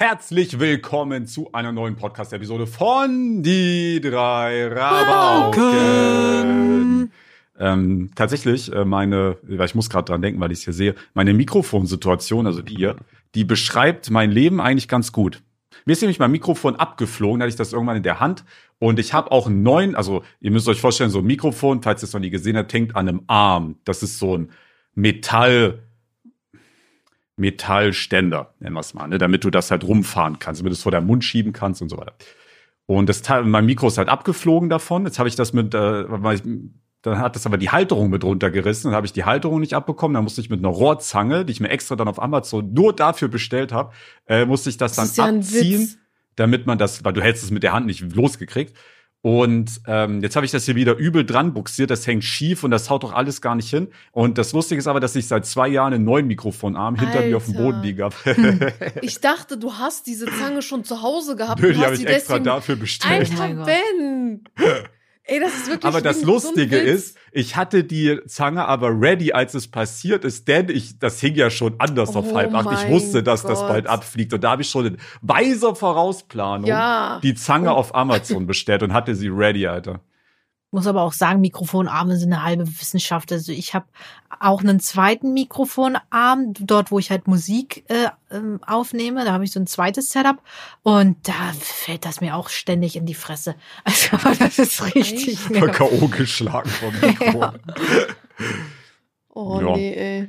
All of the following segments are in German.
Herzlich willkommen zu einer neuen Podcast-Episode von Die drei Rabauken. Ähm, tatsächlich, äh, meine, weil ich muss gerade dran denken, weil ich es hier sehe, meine Mikrofonsituation, also die hier, die beschreibt mein Leben eigentlich ganz gut. Mir ist nämlich mein Mikrofon abgeflogen, da hatte ich das irgendwann in der Hand und ich habe auch einen neuen, also ihr müsst euch vorstellen, so ein Mikrofon, falls ihr es noch nie gesehen habt, hängt an einem Arm. Das ist so ein Metall, Metallständer, nennen wir es mal, ne, damit du das halt rumfahren kannst, damit du es vor deinem Mund schieben kannst und so weiter. Und das Teil, mein Mikro ist halt abgeflogen davon. Jetzt habe ich das mit, äh, dann hat das aber die Halterung mit runtergerissen. Dann habe ich die Halterung nicht abbekommen. Dann musste ich mit einer Rohrzange, die ich mir extra dann auf Amazon nur dafür bestellt habe, äh, musste ich das, Das dann ja abziehen, damit man das, weil du hältst es mit der Hand nicht losgekriegt. Und ähm, jetzt habe ich das hier wieder übel dran buxiert, das hängt schief und das haut doch alles gar nicht hin. Und das Lustige ist aber, dass ich seit zwei Jahren einen neuen Mikrofonarm hinter mir auf dem Alter. Boden liegen habe. Ich dachte, du hast diese Zange schon zu Hause gehabt. Nö, die habe ich sie extra dafür bestellt. Alter, Oh. Ben! Ey, das ist wirklich Aber das so Lustige Witz. ist, ich hatte die Zange aber ready, als es passiert ist, denn ich, das hing ja schon anders auf Oh halb acht. Ich wusste, dass das Gott. bald abfliegt. Und da habe ich schon in weiser Vorausplanung Ja. die Zange auf Amazon bestellt und hatte sie ready, Alter. Muss aber auch sagen, Mikrofonarme sind eine halbe Wissenschaft. Also ich habe auch einen zweiten Mikrofonarm, dort wo ich halt Musik äh, ähm, aufnehme. Da habe ich so ein zweites Setup und da fällt das mir auch ständig in die Fresse. Also das ist richtig. K.O. geschlagen vom Mikro. Oh Ja. nee, ey.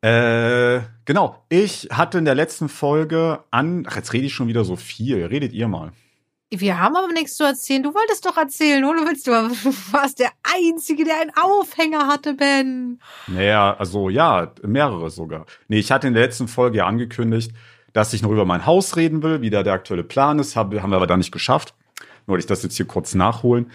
Äh, genau. Ich hatte in der letzten Folge an, ach, jetzt rede ich schon wieder so viel. Redet ihr mal. Wir haben aber nichts zu erzählen. Du wolltest doch erzählen, oder willst du? Du warst der Einzige, der einen Aufhänger hatte, Ben. Naja, also ja, mehrere sogar. Nee, ich hatte in der letzten Folge ja angekündigt, dass ich noch über mein Haus reden will, wie da der aktuelle Plan ist. Hab, haben wir aber dann nicht geschafft. Nur ich das jetzt hier kurz nachholen.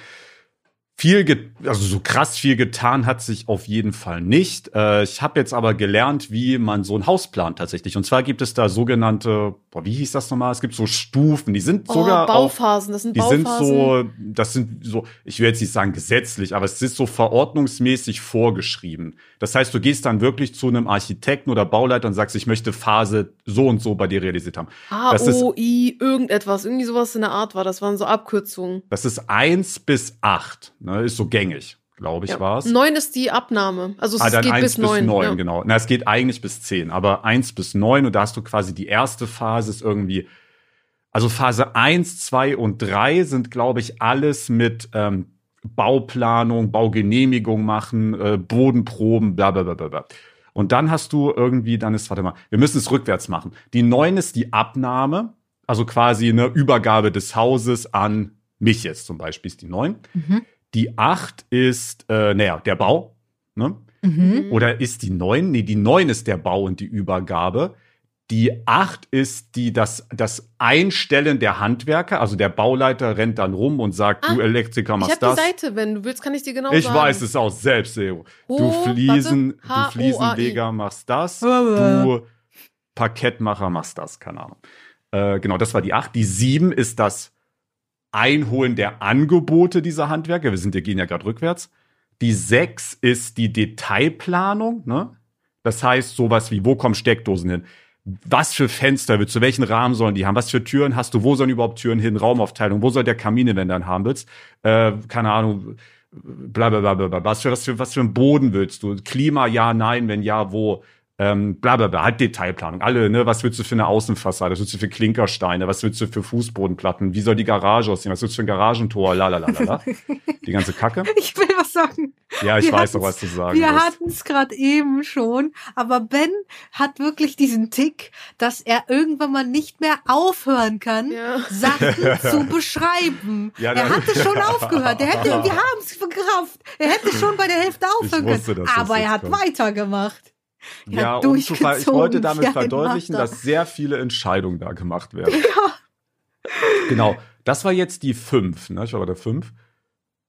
Viel, ge also so krass viel getan hat sich auf jeden Fall nicht. Äh, ich habe jetzt aber gelernt, wie man so ein Haus plant tatsächlich. Und zwar gibt es da sogenannte, boah, wie hieß das nochmal? Es gibt so Stufen, die sind Oh, sogar auch Bauphasen, das sind die sind Bauphasen. so, das sind so, ich will jetzt nicht sagen gesetzlich, aber es ist so verordnungsmäßig vorgeschrieben. Das heißt, du gehst dann wirklich zu einem Architekten oder Bauleiter und sagst, ich möchte Phase so und so bei dir realisiert haben. Das ist- HOI, irgendetwas, irgendwie sowas in der Art war, das waren so Abkürzungen. Das ist eins bis acht, ne, ist so gängig, glaube ich, Ja. war's. Neun ist die Abnahme. Also es Ah, dann geht eins bis neun. ja. genau. Na, es geht eigentlich bis zehn, aber eins bis neun und da hast du quasi die erste Phase ist irgendwie, also Phase eins, zwei und drei sind, glaube ich, alles mit ähm, Bauplanung, Baugenehmigung machen, äh, Bodenproben, bla bla bla bla bla. Und dann hast du irgendwie, dann ist, warte mal, wir müssen es rückwärts machen. Die neun ist die Abnahme, also quasi eine Übergabe des Hauses an mich jetzt zum Beispiel ist die neun. Mhm. Die acht ist, äh, naja, der Bau. Ne? Mhm. Oder ist die neun? Nee, die neun ist der Bau und die Übergabe. Die acht ist die, das, das Einstellen der Handwerker. Also der Bauleiter rennt dann rum und sagt, Ah, du Elektriker Ich machst habe die das. Seite, wenn du willst, kann ich dir genau ich sagen. weiß es auch selbst, Leo. Du Ho- Fliesen, du H-O-A-I. Fliesenleger machst das. Du Parkettmacher machst das, keine Ahnung. Äh, genau, das war die acht. Die sieben ist das Einholen der Angebote dieser Handwerker. Wir sind, wir gehen ja gerade rückwärts. Die sechs ist die Detailplanung, ne? Das heißt, sowas wie, wo kommen Steckdosen hin? Was für Fenster willst du? Welchen Rahmen sollen die haben? Was für Türen hast du? Wo sollen überhaupt Türen hin? Raumaufteilung? Wo soll der Kamin, wenn du einen haben willst? Äh, keine Ahnung, bla, bla, bla, bla, bla. Was für, was für, was für einen Boden willst du? Klima, ja, nein, wenn ja, wo? Ähm, bla, bla, bla. Halt Detailplanung. Alle, ne? Was willst du für eine Außenfassade? Was willst du für Klinkersteine? Was willst du für Fußbodenplatten? Wie soll die Garage aussehen? Was willst du für ein Garagentor? La, la, la, la, la. Die ganze Kacke. Ich will was sagen. Ja, ich Wir weiß doch, hatten's- was du sagen Wir hatten es gerade eben schon, aber Ben hat wirklich diesen Tick, dass er irgendwann mal nicht mehr aufhören kann, Ja. Sachen zu beschreiben. Ja, er hatte schon aufgehört. Er hätte, wir haben es verkraft. Er hätte schon bei der Hälfte aufhören wusste, können. Aber er hat kommt. weitergemacht. Ja, hat um zu ver ich wollte damit ein verdeutlichen, dass sehr viele Entscheidungen da gemacht werden. Genau. Das war jetzt die fünf, ne? Ich war bei der fünf,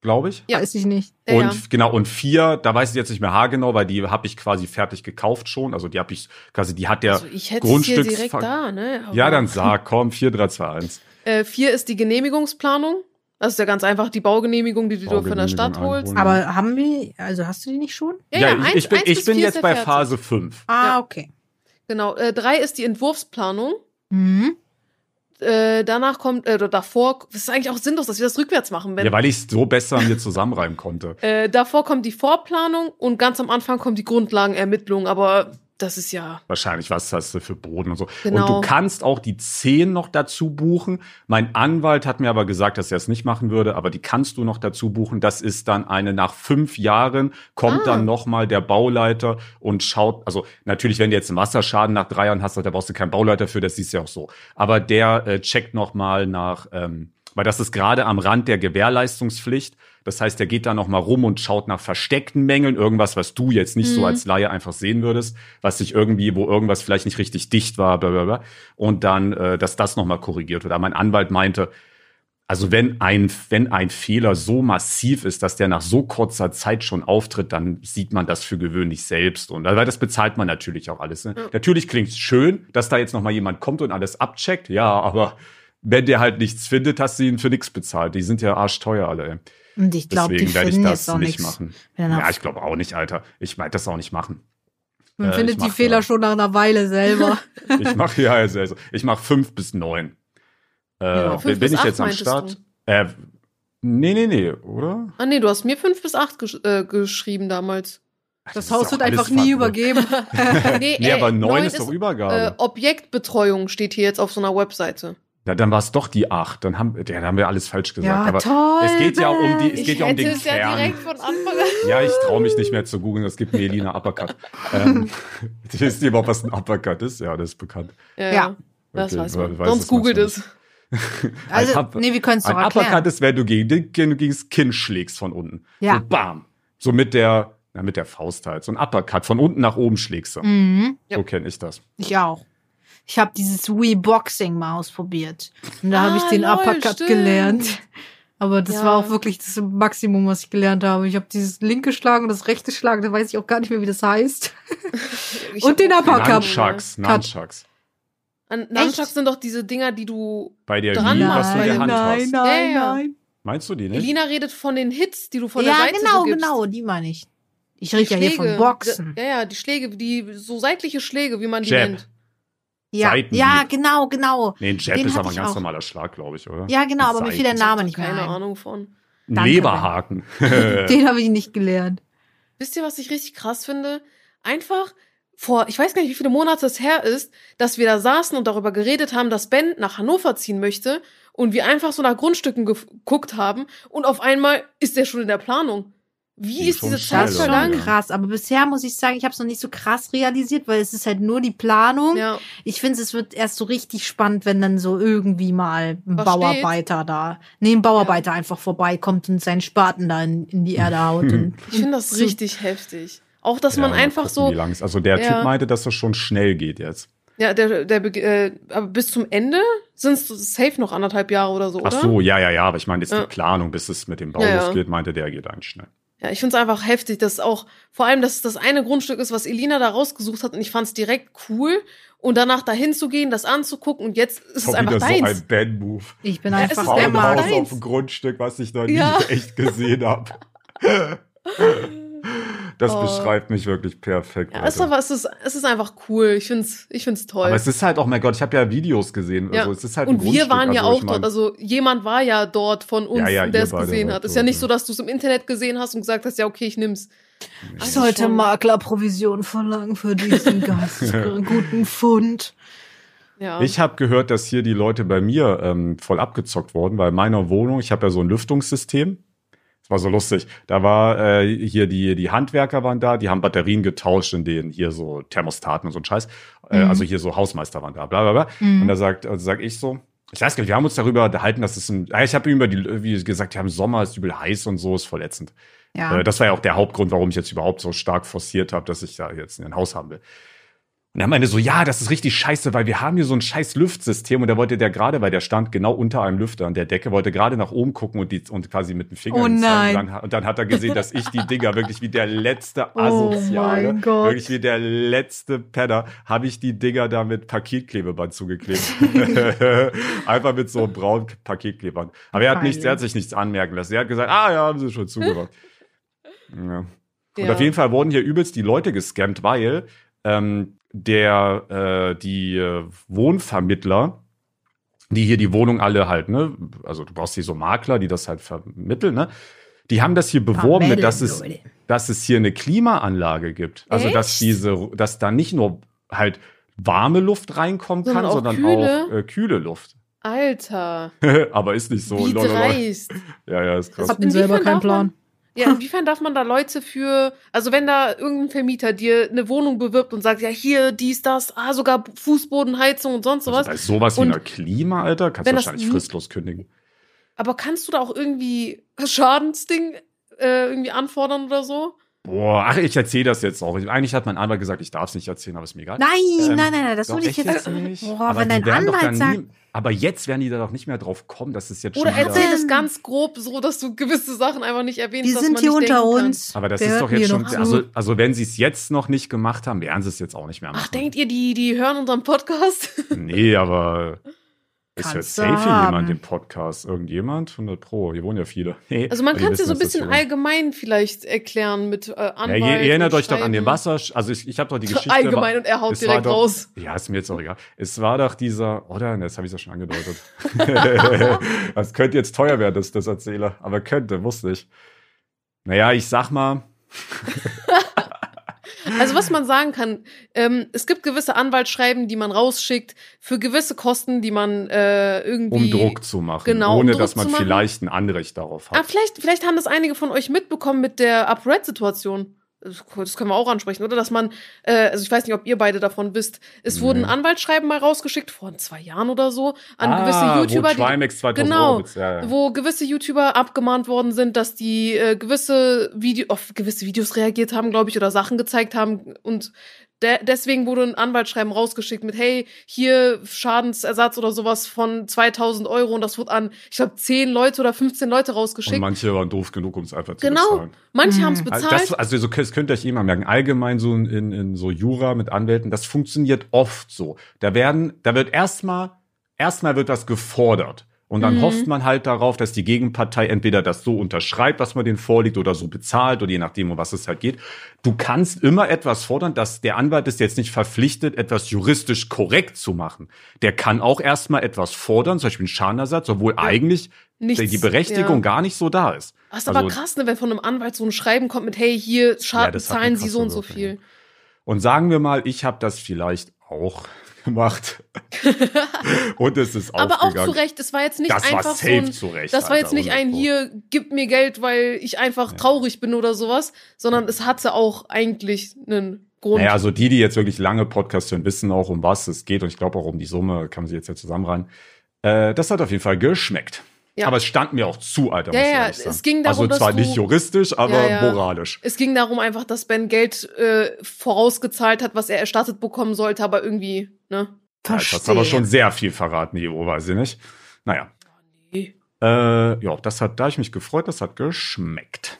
glaube ich. Ja. Weiß ich nicht. Ja, und ja. genau, und vier, da weiß ich jetzt nicht mehr haargenau, weil die habe ich quasi fertig gekauft schon. Also die habe ich quasi, die hat der also ich hätte es hier Grundstücks- direkt da, ne? Aber- Ja, dann sag, komm, 4, 3, 2, 1. Äh, vier ist die Genehmigungsplanung. Das ist ja ganz einfach die Baugenehmigung, die du von der Stadt holst. Aber haben wir, also hast du die nicht schon? Ja, ja, ich, eins, ich bin, eins ich bis bin jetzt ja bei fertig. Phase 5. Ah, Ja. okay. Genau. Äh, drei ist die Entwurfsplanung. Mhm. äh, danach kommt, äh, oder davor, das ist eigentlich auch sinnlos, dass wir das rückwärts machen. Wenn, Ja, weil ich es so besser mir zusammenreimen konnte. äh, davor kommt die Vorplanung und ganz am Anfang kommt die Grundlagenermittlung, aber das ist ja. Wahrscheinlich, was hast du für Boden und so. Genau. Und du kannst auch die 10 noch dazu buchen. Mein Anwalt hat mir aber gesagt, dass er es nicht machen würde, aber die kannst du noch dazu buchen. Das ist dann eine nach fünf Jahren kommt Ah. dann noch mal der Bauleiter und schaut, also natürlich, wenn du jetzt einen Wasserschaden nach drei Jahren hast, da brauchst du keinen Bauleiter für, das ist ja auch so. Aber der äh, checkt noch mal nach, ähm, weil das ist gerade am Rand der Gewährleistungspflicht. Das heißt, der geht da noch mal rum und schaut nach versteckten Mängeln, irgendwas, was du jetzt nicht so Mhm. als Laie einfach sehen würdest, was sich irgendwie, wo irgendwas vielleicht nicht richtig dicht war, bla bla bla. Und dann, äh, dass das noch mal korrigiert wird. Aber mein Anwalt meinte, also wenn ein, wenn ein Fehler so massiv ist, dass der nach so kurzer Zeit schon auftritt, dann sieht man das für gewöhnlich selbst. Und weil das bezahlt man natürlich auch alles. Ne? Ja. Natürlich klingt es schön, dass da jetzt noch mal jemand kommt und alles abcheckt. Ja, aber wenn der halt nichts findet, hast du ihn für nichts bezahlt. Die sind ja arschteuer alle. Ey. Und ich glaube, die Deswegen werde ich das jetzt auch nicht machen. Ja, ich glaube auch nicht, Alter. Ich meine das auch nicht machen. Man Äh, findet die mach Fehler ja. schon nach einer Weile selber. Ich mache ja also, also ich mache fünf bis neun. Äh, Ja, bin fünf bin bis ich acht jetzt am Start? Äh, nee, nee, nee, oder? Ah nee, du hast mir fünf bis acht gesch äh, geschrieben damals. Das ist Haus wird einfach nie übergeben. Nee, Nee, ey, aber neun neun ist doch Äh, Übergabe. Objektbetreuung steht hier jetzt auf so einer Webseite. Ja, dann war es doch die acht. Dann haben, ja, dann haben wir alles falsch gesagt. Ja, aber toll, es geht ja um die, es ich geht ja um den es ja Kern. direkt von Anfang an. Ja, ich traue mich nicht mehr zu googeln. Das gibt mir Elina Uppercut. ähm, wisst ihr überhaupt, was ein Uppercut ist? Ja, das ist bekannt. Ja, Ja. das Okay, weiß we- man. weiß Sonst es googelt es. Also, Ein Up- nee, wir können es doch Ein erklären. Uppercut ist, wenn du gegen, gegen, gegen das Kinn schlägst von unten. Ja. So bam. So mit der, na, mit der Faust halt. So ein Uppercut. Von unten nach oben schlägst du. Mhm, Ja. So kenne ich das. ich auch. Ich habe dieses Wii Boxing mal ausprobiert. Und da habe ich Ah, den lol, Uppercut stimmt. gelernt. Aber das Ja. war auch wirklich das Maximum, was ich gelernt habe. Ich habe dieses linke Schlagen und das rechte Schlagen, da weiß ich auch gar nicht mehr, wie das heißt. Ich Und den auch Uppercut. Nunchucks. Nunchucks. An Nunchucks sind doch diese Dinger, die du. Bei der Dran machst was du in bei der Hand nein, hast. nein, Ja, ja. nein. Meinst du die nicht? Elina redet von den Hits, die du von ja, der Seite genau, so gibst. genau, die meine ich. Ich rede ja hier von. Boxen. Ja, ja, die Schläge, die so seitliche Schläge, wie man die Jab. nennt. Ja, Seitenhieb. ja, genau, genau. Nee, ein Jab Den ist aber ein ganz auch. normaler Schlag, glaube ich, oder? Ja, genau, aber mir fiel der Seiten. Name nicht mehr Keine ein. Ahnung von. Danke, Leberhaken. Den habe ich nicht gelernt. Wisst ihr, was ich richtig krass finde? Einfach vor, ich weiß gar nicht, wie viele Monate es her ist, dass wir da saßen und darüber geredet haben, dass Ben nach Hannover ziehen möchte und wir einfach so nach Grundstücken geguckt haben und auf einmal ist der schon in der Planung. Wie Die ist schon diese Zeit Das ist oder? schon vergangen? krass. Aber bisher muss ich sagen, ich habe es noch nicht so krass realisiert, weil es ist halt nur die Planung. Ja, Ich finde, es wird erst so richtig spannend, wenn dann so irgendwie mal ein Was Bauarbeiter da, nee, ein Bauarbeiter einfach vorbeikommt und seinen Spaten da in, in die Erde haut. Und ich finde das so- richtig heftig. Auch, dass Ja, man einfach gucken, so, lang also der Ja. Typ meinte, dass das schon schnell geht jetzt. ja, der, der, Beg- äh, aber bis zum Ende sind es safe noch anderthalb Jahre oder so, Ach oder? so, ja, ja, ja, aber ich meine jetzt Ja. die Planung, bis es mit dem Bau Ja, ja. losgeht, meinte der geht eigentlich schnell. Ja, ich find's einfach heftig, dass auch, vor allem, dass es das eine Grundstück ist, was Elina da rausgesucht hat und ich fand's direkt cool und danach dahin zu gehen, das anzugucken und jetzt ist es Auch einfach deins. so ein Ben-Move. ich bin Ja, es einfach. Frauenhaus deins. auf dem Grundstück, was ich noch nie Ja. echt gesehen habe. Das Oh. beschreibt mich wirklich perfekt. ja, es ist aber, es ist, es ist einfach cool. Ich find's, ich find's toll. aber es ist halt auch, mein Gott, ich habe ja Videos gesehen. Ja. Also es ist halt ein und wir waren ja also auch ich mein, dort. Also jemand war ja dort von uns, Ja, ja, der es gesehen hat. Ist dort, ja nicht so, dass du es im Internet gesehen hast und gesagt hast, ja, okay, ich nimm's. Ich Also sollte Maklerprovision verlangen für diesen ganz guten Fund. Ja. Ich habe gehört, dass hier die Leute bei mir ähm, voll abgezockt wurden, weil in meiner Wohnung, ich habe ja so ein Lüftungssystem. Das war so lustig. Da war äh, hier die die Handwerker waren da, die haben Batterien getauscht in denen hier so Thermostaten und so ein Scheiß. Äh, Mhm. also hier so Hausmeister waren da, bla bla bla. Mhm. Und da sagt also sag ich so, ich weiß gar nicht, wir haben uns darüber unterhalten, dass es ein, ja, ich habe über die wie gesagt, ja, im Sommer ist übel heiß und so, ist voll ätzend. Ja. Äh, das war ja auch der Hauptgrund, warum ich jetzt überhaupt so stark forciert habe, dass ich da jetzt ein Haus haben will. Und er meinte so, ja, das ist richtig scheiße, weil wir haben hier so ein scheiß Lüftsystem und da wollte der gerade, weil der stand genau unter einem Lüfter an der Decke, wollte gerade nach oben gucken und, die, und quasi mit dem Finger Oh ihn zeigen. nein. Und dann, und dann hat er gesehen, dass ich die Dinger wirklich wie der letzte Oh Asoziale, Gott. wirklich wie der letzte Penner, habe ich die Dinger da mit Paketklebeband zugeklebt. Einfach mit so einem braunen Paketklebeband. Aber er hat, nichts, er hat sich nichts anmerken lassen. Er hat gesagt, ah ja, haben sie schon zugemacht. ja. Und Ja. auf jeden Fall wurden hier übelst die Leute gescammt, weil ähm, der äh, die äh, Wohnvermittler die hier die Wohnung alle halt, ne, also du brauchst hier so Makler, die das halt vermitteln, ne? Die haben das hier beworben, mit, dass es, dass es hier eine Klimaanlage gibt. Also dass Echt? diese, dass da nicht nur halt warme Luft reinkommen kann, Sondern auch sondern kühle? auch äh, kühle Luft. Alter, Aber ist nicht so. wie dreist. Ja, ja, ist krass. Hatten selber Inwiefern keinen darf Plan. Ja, inwiefern darf man da Leute für, also wenn da irgendein Vermieter dir eine Wohnung bewirbt und sagt, ja, hier, dies, das, ah, sogar Fußbodenheizung und sonst Also sowas. bei sowas wie einer Klima, Alter, kannst du wahrscheinlich fristlos kündigen. Aber kannst du da auch irgendwie Schadensding äh, irgendwie anfordern oder so? Boah, ach, ich erzähle das jetzt auch. Eigentlich hat mein Anwalt gesagt, ich darf es nicht erzählen, aber ist mir egal. Nein, Ähm, nein, nein, nein, das würde ich jetzt. nicht. Boah, aber wenn die dein Anwalt sagt, nie, Aber jetzt werden die da doch nicht mehr drauf kommen, dass es jetzt Oder schon wieder... erzähl das ganz grob, so dass du gewisse Sachen einfach nicht erwähnst. wir dass sind man hier nicht unter denken kann. uns. Aber das Wir ist doch jetzt schon, also, also wenn sie es jetzt noch nicht gemacht haben, werden sie es jetzt auch nicht mehr machen. Ach, denkt ihr, die, die hören unseren Podcast? Nee, aber es hört safe jemand den Podcast. Irgendjemand? 100 Pro. Hier wohnen ja viele. Hey, Also man kann es ja so ein das bisschen allgemein vielleicht erklären mit äh, Anwalt. Ja, ihr, ihr erinnert euch doch an den. Wasser, also ich, ich habe doch die Geschichte. Allgemein und er haut direkt doch, raus. Ja, ist mir jetzt auch egal. Es war doch dieser, oder? Ne, Das habe ich ja schon angedeutet. das könnte jetzt teuer werden, dass ich das erzähle. Aber könnte, muss nicht. Naja, ich sag mal, Also was man sagen kann, ähm, es gibt gewisse Anwaltsschreiben, die man rausschickt für gewisse Kosten, die man äh, irgendwie um Druck zu machen. Genau, um ohne Druck dass man vielleicht ein Anrecht darauf Ah, hat. vielleicht, vielleicht haben das einige von euch mitbekommen mit der UpRed-Situation. Das können wir auch ansprechen, oder? Dass man, äh, also ich weiß nicht, ob ihr beide davon wisst, es Nee. wurden Anwaltsschreiben mal rausgeschickt, vor zwei Jahren oder so, an ah, gewisse YouTuber, wo die, Trimax 2000 genau, ja. wo gewisse YouTuber abgemahnt worden sind, dass die äh, gewisse Video auf gewisse Videos reagiert haben, glaube ich, oder Sachen gezeigt haben und de deswegen wurde ein Anwaltsschreiben rausgeschickt mit hey hier Schadensersatz oder sowas von 2000 Euro und das wurde an ich glaube 10 Leute oder 15 Leute Und rausgeschickt. manche waren doof genug, um es einfach zu Genau, bezahlen. manche Mhm. haben es Also, bezahlt. das, also so, das könnt ihr euch immer merken. Allgemein so in, in so Jura mit Anwälten, das funktioniert oft so. Da werden, da wird erstmal, erstmal wird was gefordert. Und dann Mhm. hofft man halt darauf, dass die Gegenpartei entweder das so unterschreibt, was man denen vorliegt, oder so bezahlt, oder je nachdem, um was es halt geht. Du kannst immer etwas fordern, dass der Anwalt ist jetzt nicht verpflichtet, etwas juristisch korrekt zu machen. Der kann auch erstmal etwas fordern, zum Beispiel einen Schadenersatz, obwohl eigentlich Nichts, die Berechtigung ja. gar nicht so da ist. Das ist aber Also- krass, ne, wenn von einem Anwalt so ein Schreiben kommt mit, hey, hier Schaden, Ja, zahlen Sie so und so viel. Und sagen wir mal, ich habe das vielleicht auch gemacht. Und es ist Aber auch zu Recht, es war jetzt nicht Das war einfach so safe ein, zu Recht. das war jetzt Alter, nicht ein 100 Pro. hier, gib mir Geld, weil ich einfach traurig bin oder sowas, sondern es hatte auch eigentlich einen Grund. Naja, also die, die jetzt wirklich lange Podcasts hören, wissen auch, um was es geht. Und ich glaube auch um die Summe, kann man sie jetzt ja zusammenreihen. Äh, das hat auf jeden Fall geschmeckt. Ja. Aber es stand mir auch zu, Alter. Ja, muss ich ja, es ging darum, Also dass zwar du- nicht juristisch, aber Ja, ja. moralisch. Es ging darum einfach, dass Ben Geld äh, vorausgezahlt hat, was er erstattet bekommen sollte, aber irgendwie, ne? Ja, das hast aber schon sehr viel verraten, Ivo, weiß ich nicht. Naja. Nee. Äh, ja, das hat, da hab ich mich gefreut, das hat geschmeckt.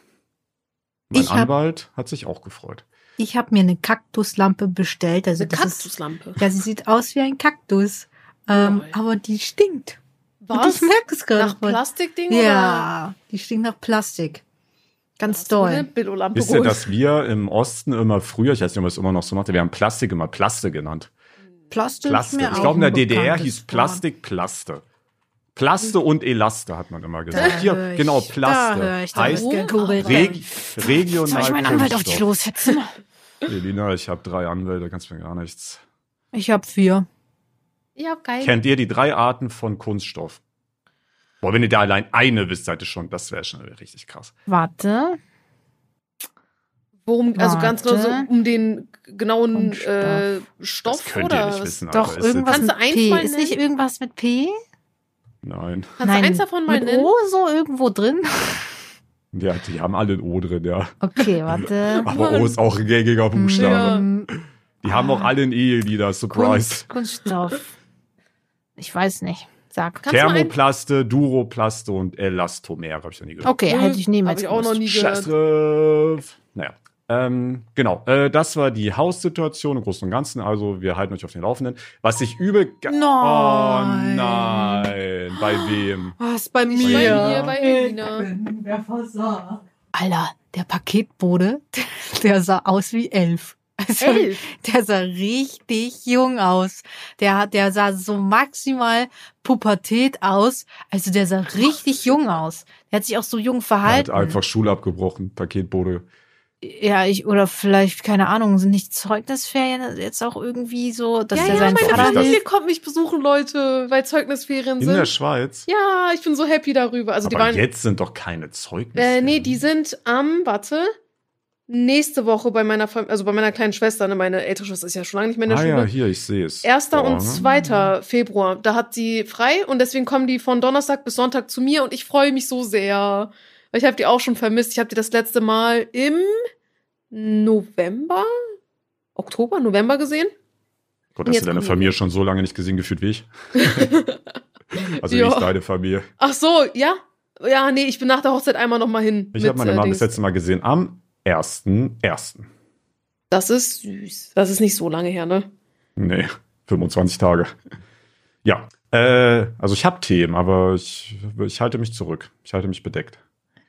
Mein Ich hab- Anwalt hat sich auch gefreut. Ich habe mir eine Kaktuslampe bestellt. Also Eine das ist, Kaktuslampe. ja, sie sieht aus wie ein Kaktus. Ähm, aber die stinkt. Und Was? ich merke es gerade Nach. Plastikding oder? Ja, die stinkt nach Plastik. Ganz doll. Billo-Lampe Wisst ihr, dass wir im Osten immer früher, ich weiß nicht, ob man es immer noch so macht, wir haben Plastik immer Plaste genannt. Plastik. Plaste. ist mir Ich glaube, in der DDR hieß. Plastik Plaste. Plaste und Elaste hat man immer gesagt. Da Hier, genau, Da Plaste. hör ich, da heißt reg Soll regional ich meinen Anwalt auf dich loshetzen? Elina, ich habe drei Anwälte, kannst mir gar nichts. Ich habe vier. Ja, geil. Kennt ihr die drei Arten von Kunststoff? Boah, wenn ihr da allein eine wisst, seid ihr schon, das wäre schon richtig krass. Warte. Worum, also ganz genau so um den genauen Kunststoff. äh, Stoff Das könnt oder ihr nicht wissen. Doch, Alter. Irgendwas Kannst mit du eins P. mal Ist nicht nennen? irgendwas mit P? Nein. Kannst du eins davon mal mit nennen? O so irgendwo drin? Ja, die haben alle ein O drin, ja. Okay, warte. Aber O ist auch ein gängiger Buchstabe. Ja. Die haben auch alle ein Ehelieder, Surprise. Kunst, Kunststoff. Ich weiß nicht. Sag. Kannst Thermoplaste, Duroplaste und Elastomer, habe ich noch nie gehört. Okay, hätte ich niemals Hab ich auch noch nie Scheiß gehört. drauf. Naja. Ähm, genau, äh, das war die Haussituation im Großen und Ganzen. Also wir halten euch auf den Laufenden. Was ich übel... ge- Nein. Oh nein. Bei wem? Was bei Nicht bei mir, bei Elina. Alter, der Paketbote, der sah aus wie elf. Also, Elf? der sah richtig jung aus. Der hat, der sah so maximal Pubertät aus. Also der sah richtig jung aus. Der hat sich auch so jung Er hat verhalten. einfach Schule abgebrochen, Paketbote. Ja, ich, oder vielleicht, keine Ahnung, sind nicht Zeugnisferien jetzt auch irgendwie so, dass ja, der ja, seinen meine Vater das- Familie hilft? kommt mich besuchen, Leute, weil Zeugnisferien In der sind. Schweiz. Ja, ich bin so happy darüber. Also die Aber waren. jetzt sind doch keine Zeugnisse. Äh, nee, die sind am, warte, nächste Woche bei meiner Fam also bei meiner kleinen Schwester, ne, meine ältere Schwester ist ja schon lange nicht mehr in der Ah Schule. ja, hier, ich sehe es. 1. Boah. und 2. Februar, da hat sie frei und deswegen kommen die von Donnerstag bis Sonntag zu mir und ich freue mich so sehr. Weil ich habe die auch schon vermisst. Ich habe die das letzte Mal im November, Oktober, November gesehen. Gott, hast du deine. Familie schon so lange nicht gesehen gefühlt wie ich? also Ja. nicht deine Familie. Ach so, ja? Ja, nee, ich bin nach der Hochzeit einmal noch mal hin. Ich habe meine äh, Mama das letzte Mal gesehen am 1.1. Das ist süß. Das ist nicht so lange her, ne? Nee, 25 Tage. Ja, äh, also ich habe Themen, aber ich, ich halte mich zurück. Ich halte mich bedeckt.